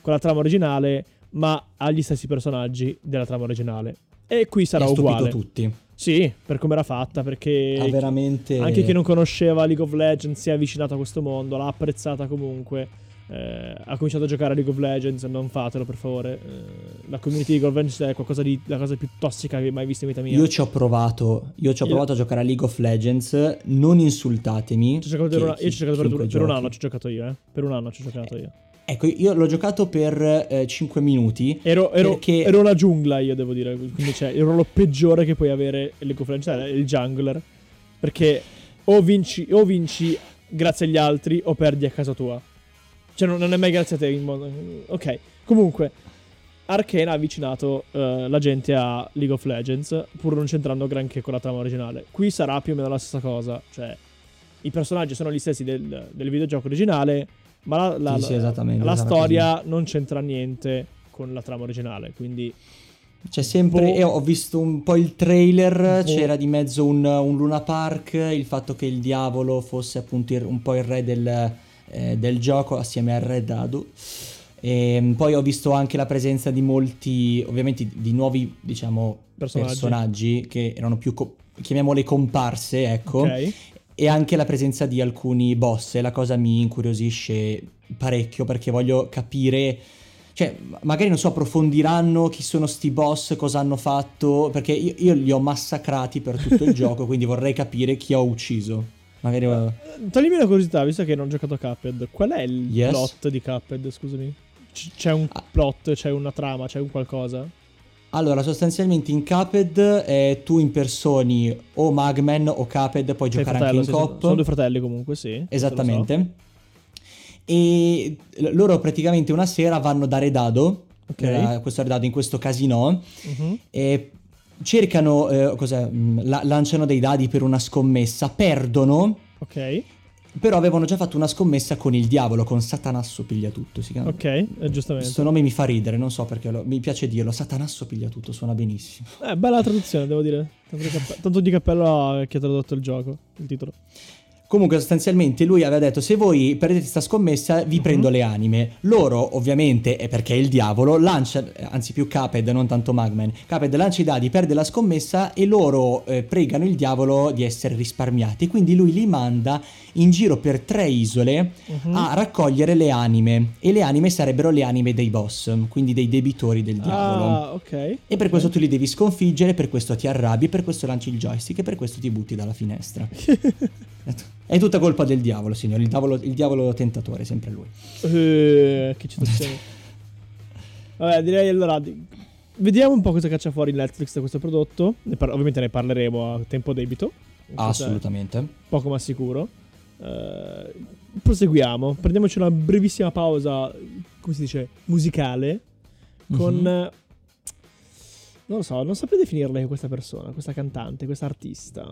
con la trama originale, ma ha gli stessi personaggi della trama originale. E qui sarà ha stupito uguale. tutti. Sì, per come era fatta, perché Ha veramente... anche chi non conosceva League of Legends si è avvicinato a questo mondo, l'ha apprezzata comunque. eh, ha cominciato a giocare a League of Legends, non fatelo per favore. eh, la community di League of Legends è qualcosa di la cosa più tossica che hai mai visto in vita mia. Io ci ho provato, io ci ho Io- provato a giocare a League of Legends, non insultatemi. Ci ho giocato per una- io ci ho giocato per, per un anno, ci ho giocato io, eh. Per un anno ci ho giocato io. Ecco, io l'ho giocato per 5 minuti. Ero, ero, Perché- ero una giungla, io devo dire. Quindi cioè, il ruolo peggiore che puoi avere League of Legends il jungler. Perché o vinci, o vinci grazie agli altri o perdi a casa tua. Cioè, non, non è mai grazie a te. in modo- Ok. Comunque, Arcane ha avvicinato eh, la gente a League of Legends, pur non c'entrando granché con la trama originale. Qui sarà più o meno la stessa cosa. Cioè, i personaggi sono gli stessi del, del videogioco originale, ma la, la- Sì, sì, la sarà storia non c'entra niente con la trama originale. Quindi, C'è sempre. Boh. e ho visto un po' il trailer. Boh. C'era di mezzo un, un Luna Park. Il fatto che il diavolo fosse appunto il- un po' il re del, eh, del gioco assieme al re Dadu. E poi ho visto anche la presenza di molti, ovviamente, di, nuovi, diciamo, Personaggi. personaggi, che erano più, co- chiamiamole comparse, ecco. ok. E anche la presenza di alcuni boss. E la cosa mi incuriosisce parecchio perché voglio capire. Cioè, ma- magari non so, approfondiranno chi sono sti boss, cosa hanno fatto. Perché io, io li ho massacrati per tutto il gioco, quindi vorrei capire chi ho ucciso. Magari. eh, Toglimi una curiosità, visto che non ho giocato a Cuphead. Qual è il Yes? plot di Cuphead? Scusami. C- c'è un Ah. plot, c'è una trama, c'è un qualcosa? Allora, sostanzialmente in Cuphead eh, tu impersoni o Magman o Cuphead, puoi Sei giocare fratello, anche in sì, coop. Sono due fratelli comunque, sì. lo so. Esattamente. E loro praticamente una sera vanno da Redado, Ok. eh, questo Redado in questo casino, Mhm. e cercano, eh, cos'è, mm, la- lanciano dei dadi per una scommessa, perdono, Ok, però avevano già fatto una scommessa con il diavolo, con Satanasso piglia tutto, si chiama. ok, eh, giustamente. Questo nome mi fa ridere, non so perché, lo- mi piace dirlo, Satanasso piglia tutto, suona benissimo. Eh, bella traduzione, devo dire. Tanto di, cappe- tanto di cappello a chi ha tradotto il gioco, il titolo. Comunque sostanzialmente lui aveva detto se voi perdete questa scommessa vi prendo le anime. Loro ovviamente, è perché è il diavolo, lancia, anzi più Caped, non tanto Magman, Caped lancia i dadi, perde la scommessa e loro eh, pregano il diavolo di essere risparmiati. Quindi lui li manda in giro per tre isole Mhm. a raccogliere le anime e le anime sarebbero le anime dei boss, quindi dei debitori del diavolo. Ah, ok. E per questo tu li devi sconfiggere, per questo ti arrabbi, per questo lanci il joystick e per questo ti butti dalla finestra. È tutta colpa del diavolo, signore. Il diavolo, il diavolo tentatore, sempre lui. Eh, che citazione. Vabbè, direi allora. di- Vediamo un po' cosa caccia fuori Netflix da questo prodotto. Ne par- ovviamente ne parleremo a tempo debito. Assolutamente. Poco ma sicuro. Eh, proseguiamo. Prendiamoci una brevissima pausa. Come si dice? Musicale. Con. Mhm. Eh, Non lo so, non saprei definirla questa persona, questa cantante, questa artista.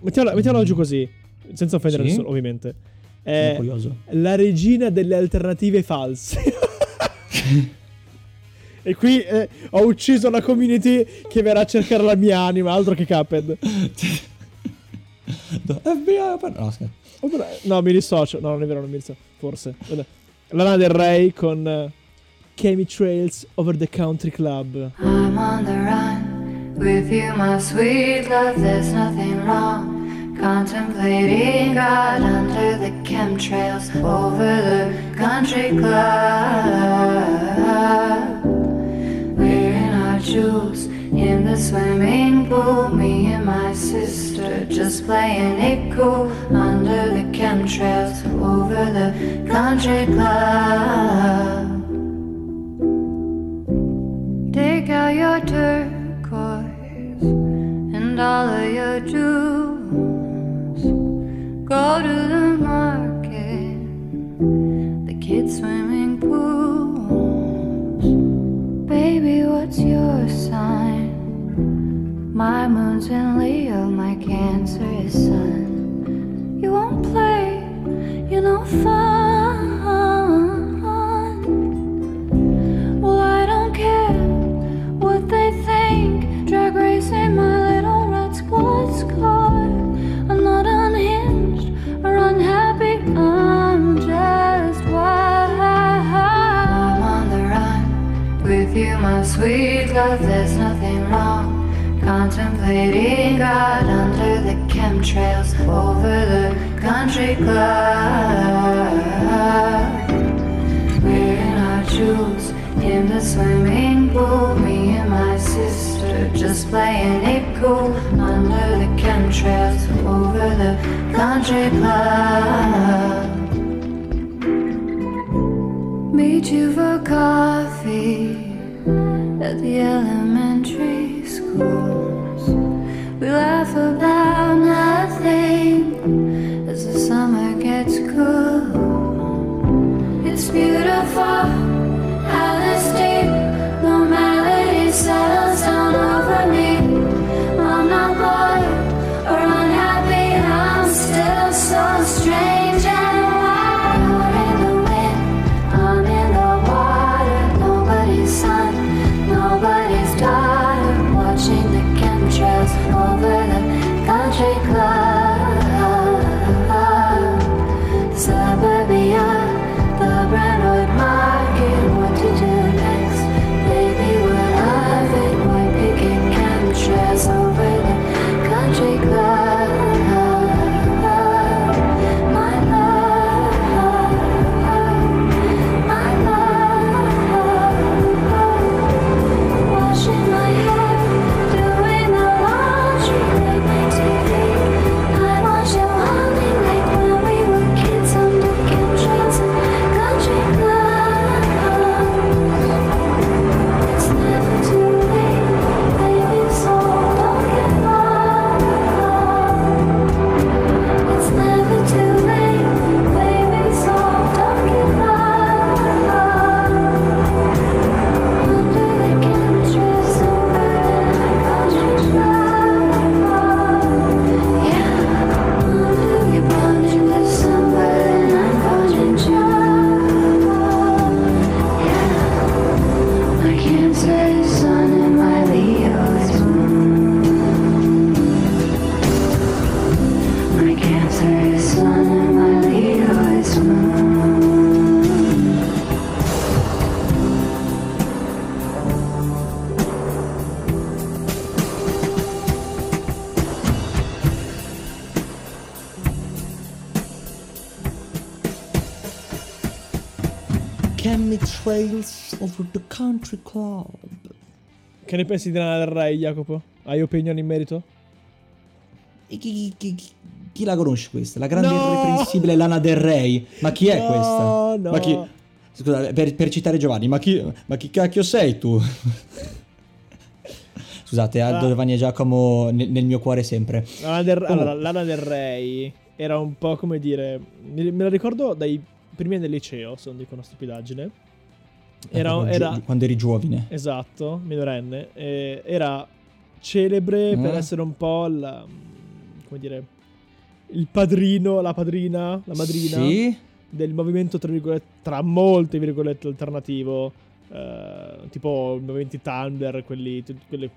Mettiamola, mettiamola giù così, senza offendere Sì? nessuno, ovviamente. È curioso. la regina delle alternative false. e qui eh, ho ucciso una community che verrà a cercare la mia anima, altro che Cuphead. FBI, no, scherzo. Oppure- No, mi dissocio. No, non è vero, non mi dissocio. Forse. Lana del Rey con eh, Chemitrails Over the Country Club. I'm on the run with you, my sweet love. There's nothing wrong. Contemplating God under the chemtrails over the country club. Wearing our jewels in the swimming pool. Me and my sister just playing it cool under the chemtrails over the country club. Out your turquoise and all of your jewels. Go to the market, the kids' swimming pools. Baby, what's your sign? My moon's in Leo, my Cancer is Sun. You won't play, you know, fun. Sweet love, there's nothing wrong. Contemplating God under the chemtrails over the country club. Wearing our jewels in the swimming pool. Me and my sister just playing it cool under the chemtrails over the country club. Meet you for coffee at the elementary schools. We laugh about nothing as the summer gets cool. It's beautiful, country club. Che ne pensi di Lana del Rey, Jacopo? Hai opinioni in merito? E chi, chi- chi- chi la conosce questa? La grande No! irreprensibile Lana Del Rey. Ma chi è No, questa? no. Ma chi... Scusa, per, per citare Giovanni, ma chi, ma chi cacchio sei tu? Scusate, Ah. Aldo, Giovanni e Giacomo nel, nel mio cuore sempre. Lana del, Comunque. allora, Lana del Rey era un po' come dire. Me me la ricordo dai primi anni del liceo, se non dico una stupidaggine. Era, era- quando eri giovine. esatto, minorenne. eh, era celebre per Eh? essere un po' la. come dire. Il padrino, la padrina, la madrina Sì? del movimento, tra, tra molte virgolette, alternativo. eh, tipo i movimenti Thunder, quelli, quelli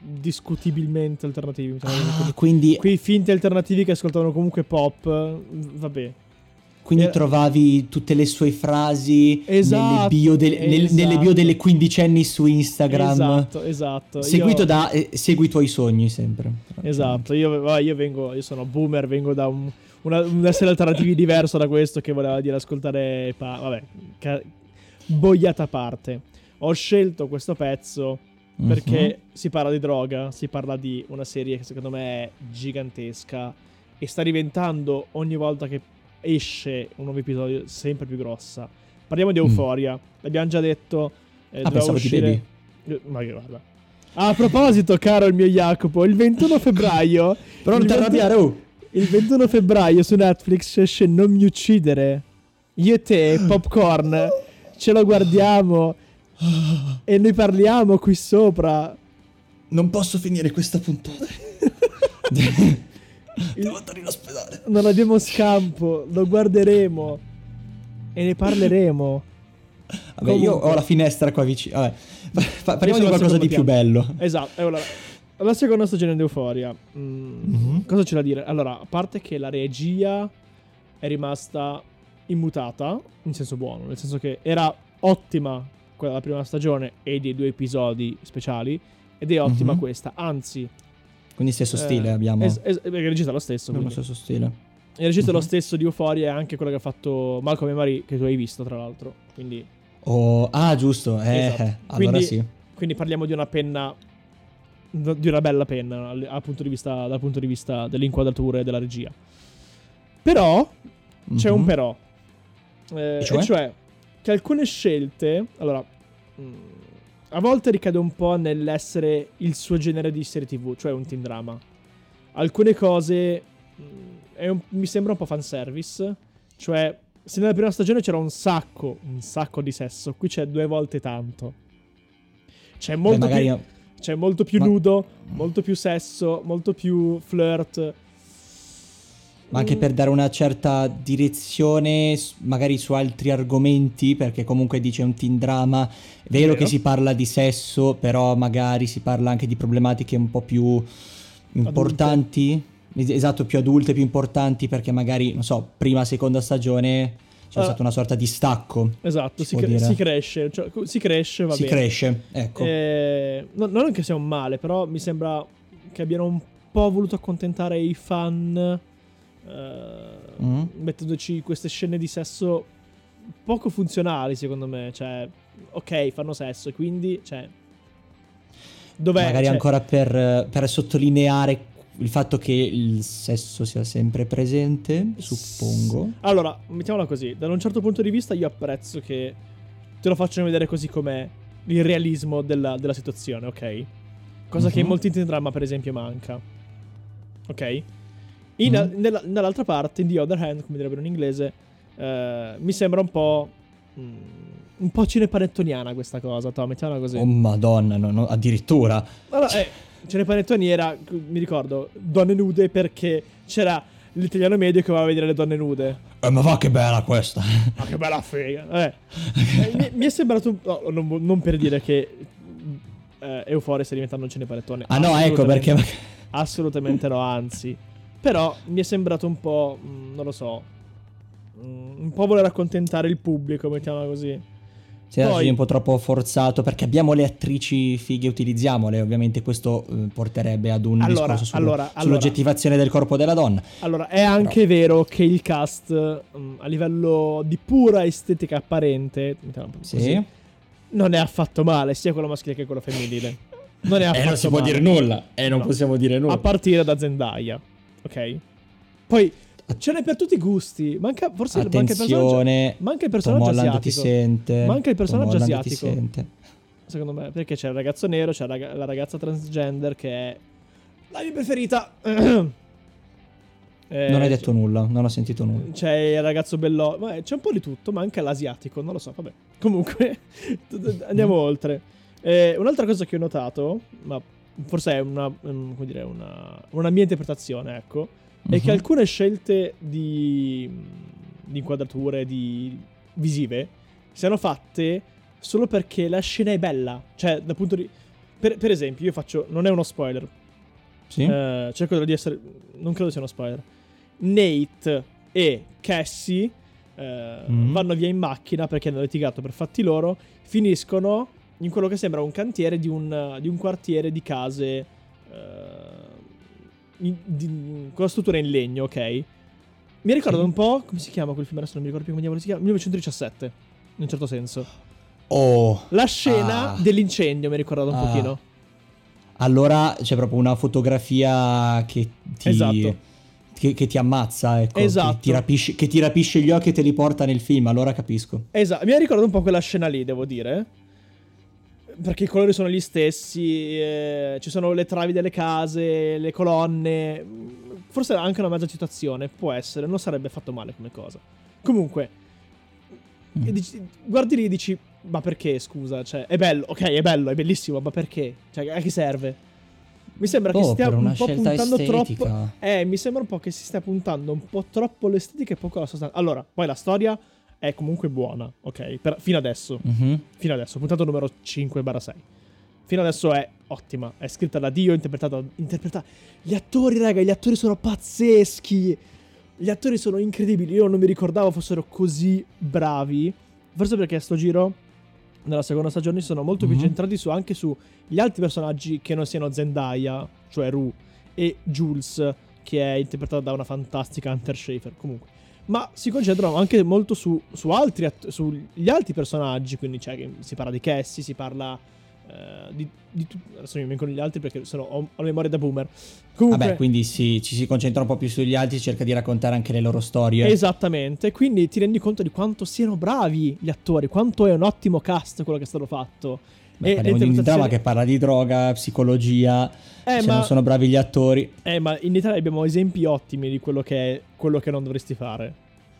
discutibilmente alternativi. Ah, quindi, quei finti alternativi che ascoltavano comunque pop. v- Vabbè. Quindi era- trovavi tutte le sue frasi Esatto, nelle, bio del- nel- esatto. nelle bio delle quindicenni su Instagram. Esatto, esatto. Seguito Io- da eh, Segui i tuoi sogni sempre. Esatto, io, io vengo, io sono boomer, vengo da un, una- un essere alternativi diverso da questo che voleva dire ascoltare, pa- vabbè, ca- boiata a parte. Ho scelto questo pezzo perché si parla di droga, si parla di una serie che secondo me è gigantesca e sta diventando ogni volta che esce un nuovo episodio sempre più grossa. Parliamo di Mm. Euphoria, l'abbiamo già detto. Eh, Ah, pensavo di uscire... Eh, Ma che guarda. Ah, a proposito, caro il mio Jacopo, il 21 febbraio. Però non ti 20 arrabbiare, oh! Il 21 febbraio su Netflix esce Non mi uccidere. Io e te, popcorn, ce lo guardiamo e noi parliamo qui sopra. Non posso finire questa puntata. Devo andare in ospedale. Non abbiamo scampo, lo guarderemo e ne parleremo. Vabbè, io Comunque. ho la finestra qua vicino. Vabbè, fa- Io parliamo di al qualcosa di più secondo bello. Esatto, e allora, la seconda stagione di Euphoria. Mm, Mhm. Cosa c'è da dire? Allora, a parte che la regia è rimasta immutata, in senso buono, nel senso che era ottima quella della prima stagione e dei due episodi speciali. Ed è ottima Mhm. questa. Anzi, Quindi stesso eh, stile abbiamo. es- es- perché il regista è lo stesso. abbiamo lo stesso stile. Il regista è lo Mhm. stesso di Euphoria e anche quello che ha fatto Malcolm e Marie, che tu hai visto, tra l'altro. Quindi, Oh, ah, giusto. Eh, Esatto. eh, allora Quindi- sì. quindi parliamo di una penna. Di una bella penna punto di vista- dal punto di vista delle inquadrature e della regia. Però c'è un Mhm. però. Eh, E cioè? E cioè che alcune scelte. Allora. mm, a volte ricade un po' nell'essere il suo genere di serie TV, cioè un teen drama. Alcune cose. mm, un- mi sembra un po' fanservice. Cioè, se nella prima stagione c'era un sacco, un sacco di sesso, qui c'è due volte tanto. C'è Beh, molto, magari più, c'è molto più ma- nudo, molto più sesso, molto più flirt. Ma anche per dare una certa direzione, magari su altri argomenti, perché comunque dice un teen drama. È vero, Vero. che si parla di sesso, però magari si parla anche di problematiche un po' più importanti. Es- Esatto, più adulte, più importanti, perché magari, non so, prima, seconda stagione c'è Ah. stato una sorta di stacco. Esatto, si si, cre- si cresce, cioè, si cresce, va si bene. cresce, ecco. Eh, no- non che sia un male, però mi sembra che abbiano un po' voluto accontentare i fan eh, Mm. mettendoci queste scene di sesso poco funzionali, secondo me. Cioè, ok, fanno sesso, e quindi, cioè... Dov'è? Magari cioè, ancora per, per sottolineare il fatto che il sesso sia sempre presente, suppongo. Allora, mettiamola così, da un certo punto di vista io apprezzo che te lo facciano vedere così com'è il realismo della, della situazione, ok? Cosa che in molti teen drama, per esempio, manca. Ok? In- Mhm. nella- nell'altra parte, in the other hand, come direbbero in inglese, eh, mi sembra un po'... mm, un po' cinepanettoniana questa cosa, Tom, mettiamola così. Oh madonna, no, no, addirittura. Allora, eh, cinepanettoniera, mi ricordo, donne nude perché c'era l'italiano medio che voleva vedere le donne nude. Eh, ma va che bella questa. Ma che bella figa. Eh. Eh, mi, mi è sembrato un po'. non, non per dire che eh, Euphoria sta diventando un cinepanettone. ah no, ecco perché... Assolutamente no, anzi. Però mi è sembrato un po'. mm, non lo so. mm, un po' voler accontentare il pubblico, mettiamola così. Sì, Poi- un po' troppo forzato perché abbiamo le attrici fighe, utilizziamole. Ovviamente questo eh, porterebbe ad un Allora, discorso sullo- allora, allora. sull'oggettivazione del corpo della donna. Allora, è anche vero che il cast, mm, a livello di pura estetica apparente, Sì. così, non è affatto male, sia quello maschile che quello femminile. Non è affatto Eh, non si può male. dire nulla. Eh, non No. possiamo dire nulla. A partire da Zendaya, ok? Poi ce n'è per tutti i gusti. Manca forse manca il personaggio. Attenzione. Manca il personaggio Holland ti asiatico. sente. Manca il personaggio Holland ti asiatico. sente. Secondo me, perché c'è il ragazzo nero, c'è la, raga- la ragazza transgender che è la mia preferita. Eh, Non hai detto nulla, non ho sentito nulla. C'è il ragazzo bello. ma C'è un po' di tutto, manca l'asiatico, non lo so, vabbè. Comunque, andiamo oltre. Eh, un'altra cosa che ho notato, ma forse è una, mm, come dire, una, una mia interpretazione, ecco, è che Mhm. alcune scelte di, di inquadrature di visive siano fatte solo perché la scena è bella. Cioè, dal punto di... Per, per esempio, io faccio... Non è uno spoiler, Sì? eh, cerco di essere. Non credo sia uno spoiler. Nate e Cassie eh, Mm. vanno via in macchina perché hanno litigato per fatti loro. Finiscono in quello che sembra un cantiere di un, di un quartiere di case. eh, in- di- con la struttura in legno, ok? Mi ricorda Sì. un po'. Come si chiama quel film? Adesso non mi ricordo più come diavolo si chiama. 1917. In un certo senso. Oh. La scena Ah. dell'incendio mi ha ricordato un Ah. pochino. Allora c'è proprio una fotografia che ti, Esatto. che, che ti ammazza, ecco, Esatto. Che, ti rapisce, che ti rapisce gli occhi e te li porta nel film, allora capisco. Esatto, mi ha ricordato un po' quella scena lì, devo dire. Perché i colori sono gli stessi, eh, ci sono le travi delle case, le colonne. Forse anche una mezza citazione, può essere, non sarebbe fatto male come cosa. Comunque, Mm. dici- guardi lì e dici, ma perché scusa? Cioè, è bello, ok, è bello, è bellissimo, ma perché? Cioè, a che serve? Mi sembra che Oh, stia un po' puntando estetica. troppo. Eh, mi sembra un po' che si stia puntando un po' troppo l'estetica e poco la sostanza. Allora, poi la storia è comunque buona, ok? Per- fino adesso. Mhm. Fino adesso, puntata numero 5-6. Fino adesso è ottima. È scritta da Dio, interpretata. interpretata. Gli attori, raga, gli attori sono pazzeschi. Gli attori sono incredibili. Io non mi ricordavo fossero così bravi. Forse perché a sto giro nella seconda stagione sono molto più Mhm. centrati su, anche sugli altri personaggi che non siano Zendaya, cioè Rue, e Jules, che è interpretata da una fantastica Hunter Schafer. Comunque. Ma si concentrano anche molto su, su altri sugli altri personaggi. Quindi che si parla di Cassie, si parla eh, di, di Adesso mi vengono gli altri perché sono, ho, ho memoria da boomer. Comunque, Vabbè, quindi si- ci si concentra un po' più sugli altri, cerca di raccontare anche le loro storie. Esattamente, quindi ti rendi conto di quanto siano bravi gli attori, quanto è un ottimo cast quello che è stato fatto. Beh, parliamo di un dramma che parla di droga, psicologia. Eh, se ma- non sono bravi gli attori. Eh, ma in Italia abbiamo esempi ottimi di quello che è quello che non dovresti fare.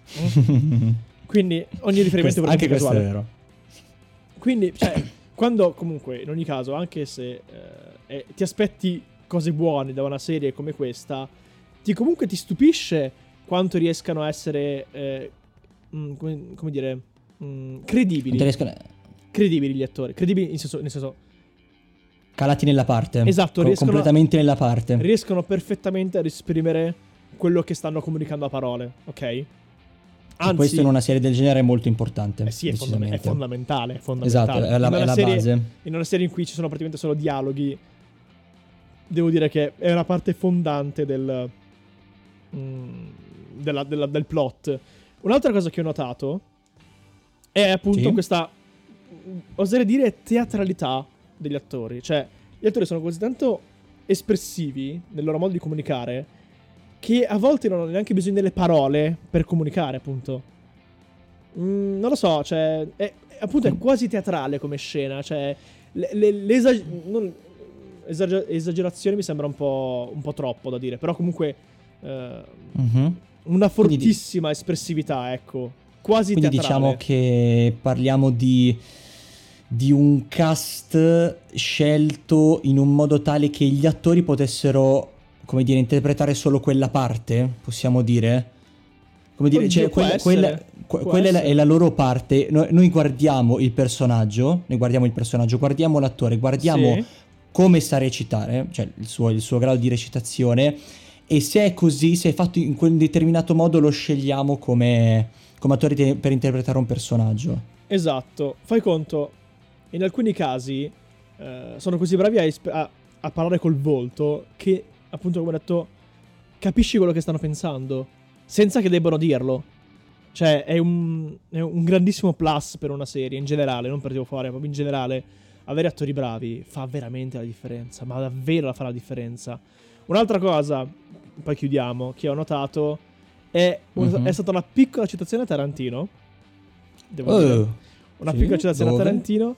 Quindi ogni riferimento Questo- è anche questo è vero. Quindi, cioè, quando comunque, in ogni caso, anche se eh, eh, ti aspetti cose buone da una serie come questa, ti comunque ti stupisce quanto riescano a essere, eh, mm, come, come dire, mm, Non credibili. te riescono- Credibili gli attori. Credibili in senso, nel senso, Calati nella parte. Esatto, Co- riescono- completamente nella parte. riescono perfettamente ad esprimere quello che stanno comunicando a parole, ok? E Anzi, questo in una serie del genere è molto importante. eh sì, è, fondam- è fondamentale, è fondamentale. Esatto, è la, è la serie- base. In una serie in cui ci sono praticamente solo dialoghi, devo dire che è una parte fondante del, mm, della- della- del plot. Un'altra cosa che ho notato è appunto Sì. questa, oserei dire, teatralità degli attori. Cioè, gli attori sono così tanto espressivi nel loro modo di comunicare che a volte non hanno neanche bisogno delle parole per comunicare, appunto. Mm, non lo so, cioè, è, appunto è quasi teatrale come scena, cioè, le- le- non- esager- esagerazione mi sembra un po', un po' troppo da dire, però comunque eh, Mhm. una Quindi fortissima espressività, ecco, quasi Quindi teatrale. diciamo che parliamo di, di un cast scelto in un modo tale che gli attori potessero, come dire, interpretare solo quella parte, possiamo dire? Come dire, Oddio, cioè, quella, quella- quella è la- è la loro parte. Noi, noi guardiamo il personaggio, noi guardiamo il personaggio, guardiamo l'attore, guardiamo Sì. come sa recitare, cioè il suo, il suo grado di recitazione. E se è così, se è fatto in quel determinato modo, lo scegliamo come, come attore te- per interpretare un personaggio. Esatto, fai conto, in alcuni casi eh, sono così bravi a, esp- a- a parlare col volto che, appunto, come ho detto, capisci quello che stanno pensando, senza che debbano dirlo. Cioè, è un, è un grandissimo plus per una serie, in generale, non per Tipo Fuori, proprio in generale. Avere attori bravi fa veramente la differenza, ma davvero la fa la differenza. Un'altra cosa, poi chiudiamo, che ho notato, è, un- Mhm. è stata una piccola citazione a Tarantino. Devo dire. Oh, Una Sì? piccola citazione Dove? a Tarantino.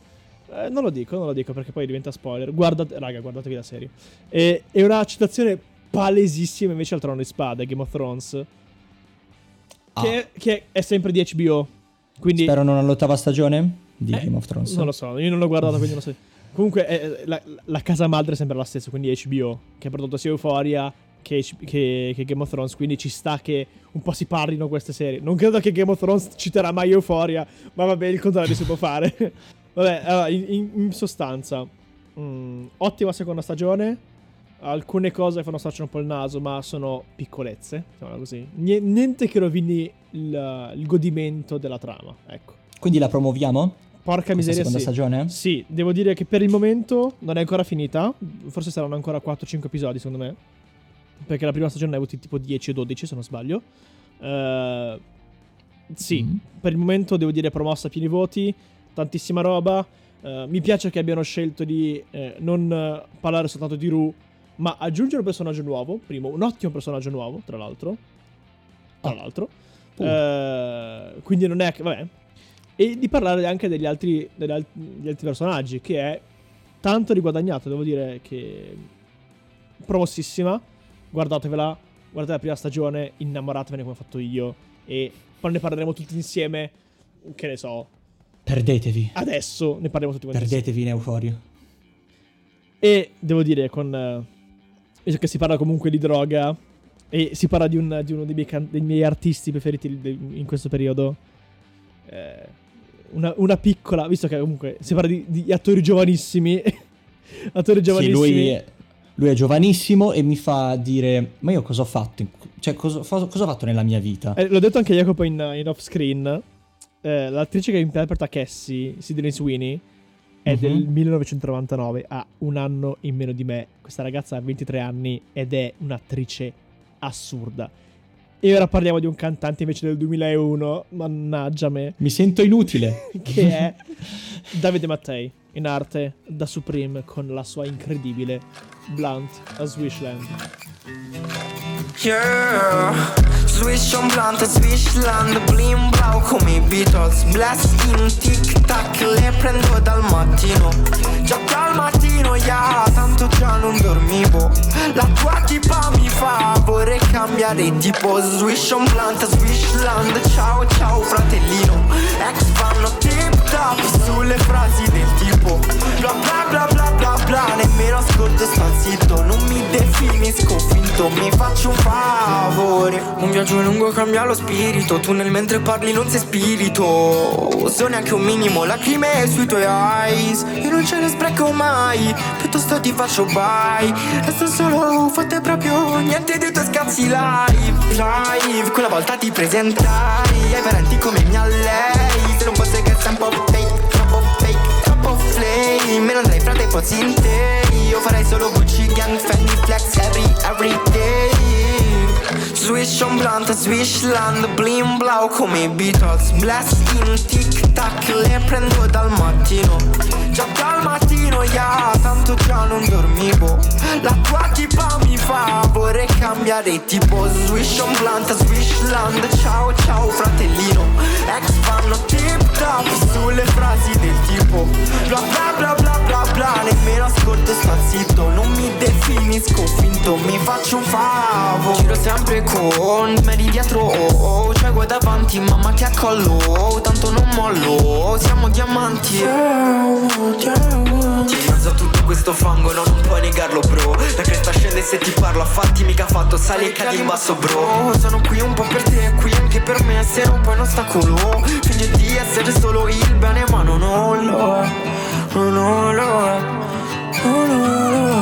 Eh, non lo dico, non lo dico perché poi diventa spoiler. Guardate, raga, guardatevi la serie. E, è una citazione palesissima invece al Trono di Spade, Game of Thrones. Ah. Che, che è sempre di HBO. Quindi spero non all'ottava stagione di Eh, Game of Thrones. non lo so, io non l'ho guardata, quindi non so. Comunque, eh, la, la casa madre è sempre la stessa, quindi HBO, che ha prodotto sia Euphoria che, che- che Game of Thrones. Quindi ci sta che un po' si parlino queste serie. Non credo che Game of Thrones citerà mai Euphoria, ma vabbè, il contrario si può fare. vabbè, allora, in, in- sostanza, mm, ottima seconda stagione. Alcune cose fanno storcere un po' il naso, ma sono piccolezze, diciamola così. Nie- niente che rovini il, il godimento della trama, ecco. Quindi la promuoviamo? Porca miseria, seconda sì. stagione? Sì, devo dire che per il momento non è ancora finita. Forse saranno ancora 4-5 episodi, secondo me. Perché la prima stagione ne ha avuti tipo 10 o 12, se non sbaglio. Eh, sì, Mhm. per il momento devo dire promossa a pieni voti. Tantissima roba. Eh, mi piace che abbiano scelto di eh, non eh, parlare soltanto di Ru, ma aggiungere un personaggio nuovo. Primo, un ottimo personaggio nuovo, tra l'altro. Tra Ah. l'altro. Uh. Eh, quindi non è. Vabbè. E di parlare anche degli altri, degli al- degli altri personaggi, che è tanto riguadagnato. Devo dire che. Promossissima. Guardatevela. Guardate la prima stagione, innamoratevene come ho fatto io. E poi ne parleremo tutti insieme. Che ne so. Perdetevi. Adesso ne parliamo tutti quanti. Perdetevi in euforia. E devo dire, con. eh, visto che si parla comunque di droga. E si parla di, un- di uno dei miei, can- dei miei artisti preferiti in questo periodo. eh, una, una piccola. Visto che comunque si parla di, di attori giovanissimi. attori Sì, giovanissimi. lui è, lui è giovanissimo e mi fa dire: Ma io cosa ho fatto? in- cioè, cosa, cosa ho fatto nella mia vita? Eh, l'ho detto anche a Jacopo in, in off screen. Eh, l'attrice che interpreta Cassie, Sidney Sweeney, è Mhm. del 1999, ha un anno in meno di me. Questa ragazza ha 23 anni ed è un'attrice assurda. E ora parliamo di un cantante invece del 2001, mannaggia me, Mi sento inutile. che è Davide Mattei, in arte da Supreme con la sua incredibile Blunt a Swishland. Yeah Swish on blunt, Swishland Blim blau come i Beatles. Blast in tic tac Le prendo dal mattino Già dal mattino, yeah Tanto già non dormivo. La tua tipa mi fa Vorrei cambiare tipo Swish on blunt, Swishland Ciao ciao fratellino. Ex fanno tip top Sulle frasi del tipo Bla bla bla bla bla bla. Nemmeno ascolto sta zitto Non mi definisco finto. Mi faccio un favore. Un viaggio lungo cambia lo spirito. Tu nel mentre parli non sei spirito. So neanche un minimo. Lacrime sui tuoi eyes. Io non ce ne spreco mai Piuttosto ti faccio bye. Resto solo fatte proprio Niente dei tuoi scazzi live Live. Quella volta ti presentai Ai parenti come mia lei. Se non fosse che sei un po' fake Troppo fake Troppo flame. Me non dai frate fossi in te. Io farei solo Gucci Gang Fendi Flex Every, every day Swish on blunt, Swishland, blim blau come i Beatles. Blast in tic tac, le prendo dal mattino. Già dal mattino, yeah, tanto già non dormivo. La tua tipa mi fa, vorrei cambiare tipo. Swish on blunt, Swishland, ciao ciao fratellino. Ex fanno tip top sulle frasi del tipo. Bla bla bla bla bla bla, nemmeno ascolto sta zitto. Non mi definisco finto, mi faccio un favo Giro sempre con me di dietro, oh, oh, cieco davanti, mamma che accollo. Tanto non mollo, siamo diamanti. Ti mezzo a tutto questo fango, no, non puoi negarlo bro. La cresta scende se ti parlo, a fatti mica fatto, sali e cadi in basso bro. Sono qui un po' per te, qui anche per me, essere un po' un ostacolo. Finge di essere solo il bene, ma non lo è, non lo è, non lo è, non ho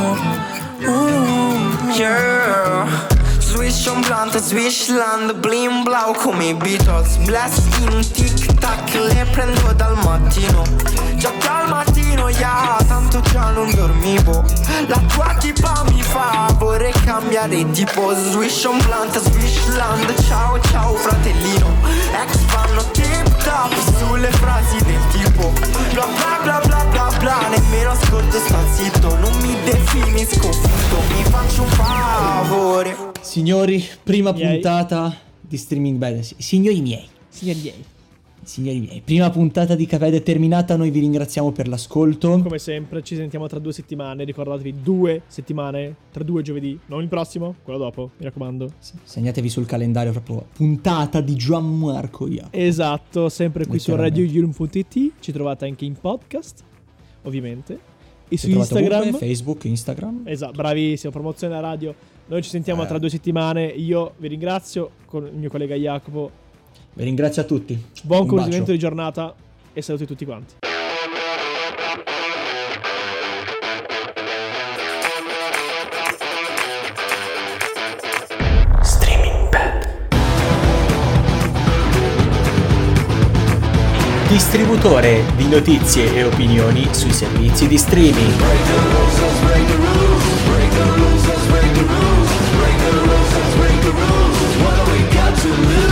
Yeah Swish on blunt, Swishland, blim blau come i Beatles. Blast in tic tac, le prendo dal mattino. Già dal mattino, yeah, tanto già non dormivo. La tua tipa mi fa, vorrei cambiare tipo. Swish on blunt, Swishland, ciao ciao fratellino. Ex fanno tip top sulle frasi del tipo. Bla bla bla bla bla bla, nemmeno ascolto sta zitto. Non mi definisco finto, mi faccio un favore Signori, prima Miei. puntata di Streaming. Sì, Signori miei, Signori miei, signori miei, prima puntata di Caved è terminata. Noi vi ringraziamo per l'ascolto. come sempre ci sentiamo tra due settimane, ricordatevi due settimane, tra due giovedì, non il prossimo, quello dopo, mi raccomando. Segnatevi sul calendario proprio puntata di Gianmarco Iacopo. Esatto, sempre qui su radioyulum.it, ci trovate anche in podcast, ovviamente, e su Ci trovate Instagram. ovunque, Facebook, Instagram. Esatto, bravissimo, promozione alla radio. Noi ci sentiamo Eh. tra due settimane. Io vi ringrazio con il mio collega Jacopo. Vi ringrazio a tutti. Buon bacio. di giornata e saluti tutti quanti. Streaming Bad. Distributore di notizie e opinioni sui servizi di streaming. Radio Roses, Radio Roses. the rules? What do we got to lose?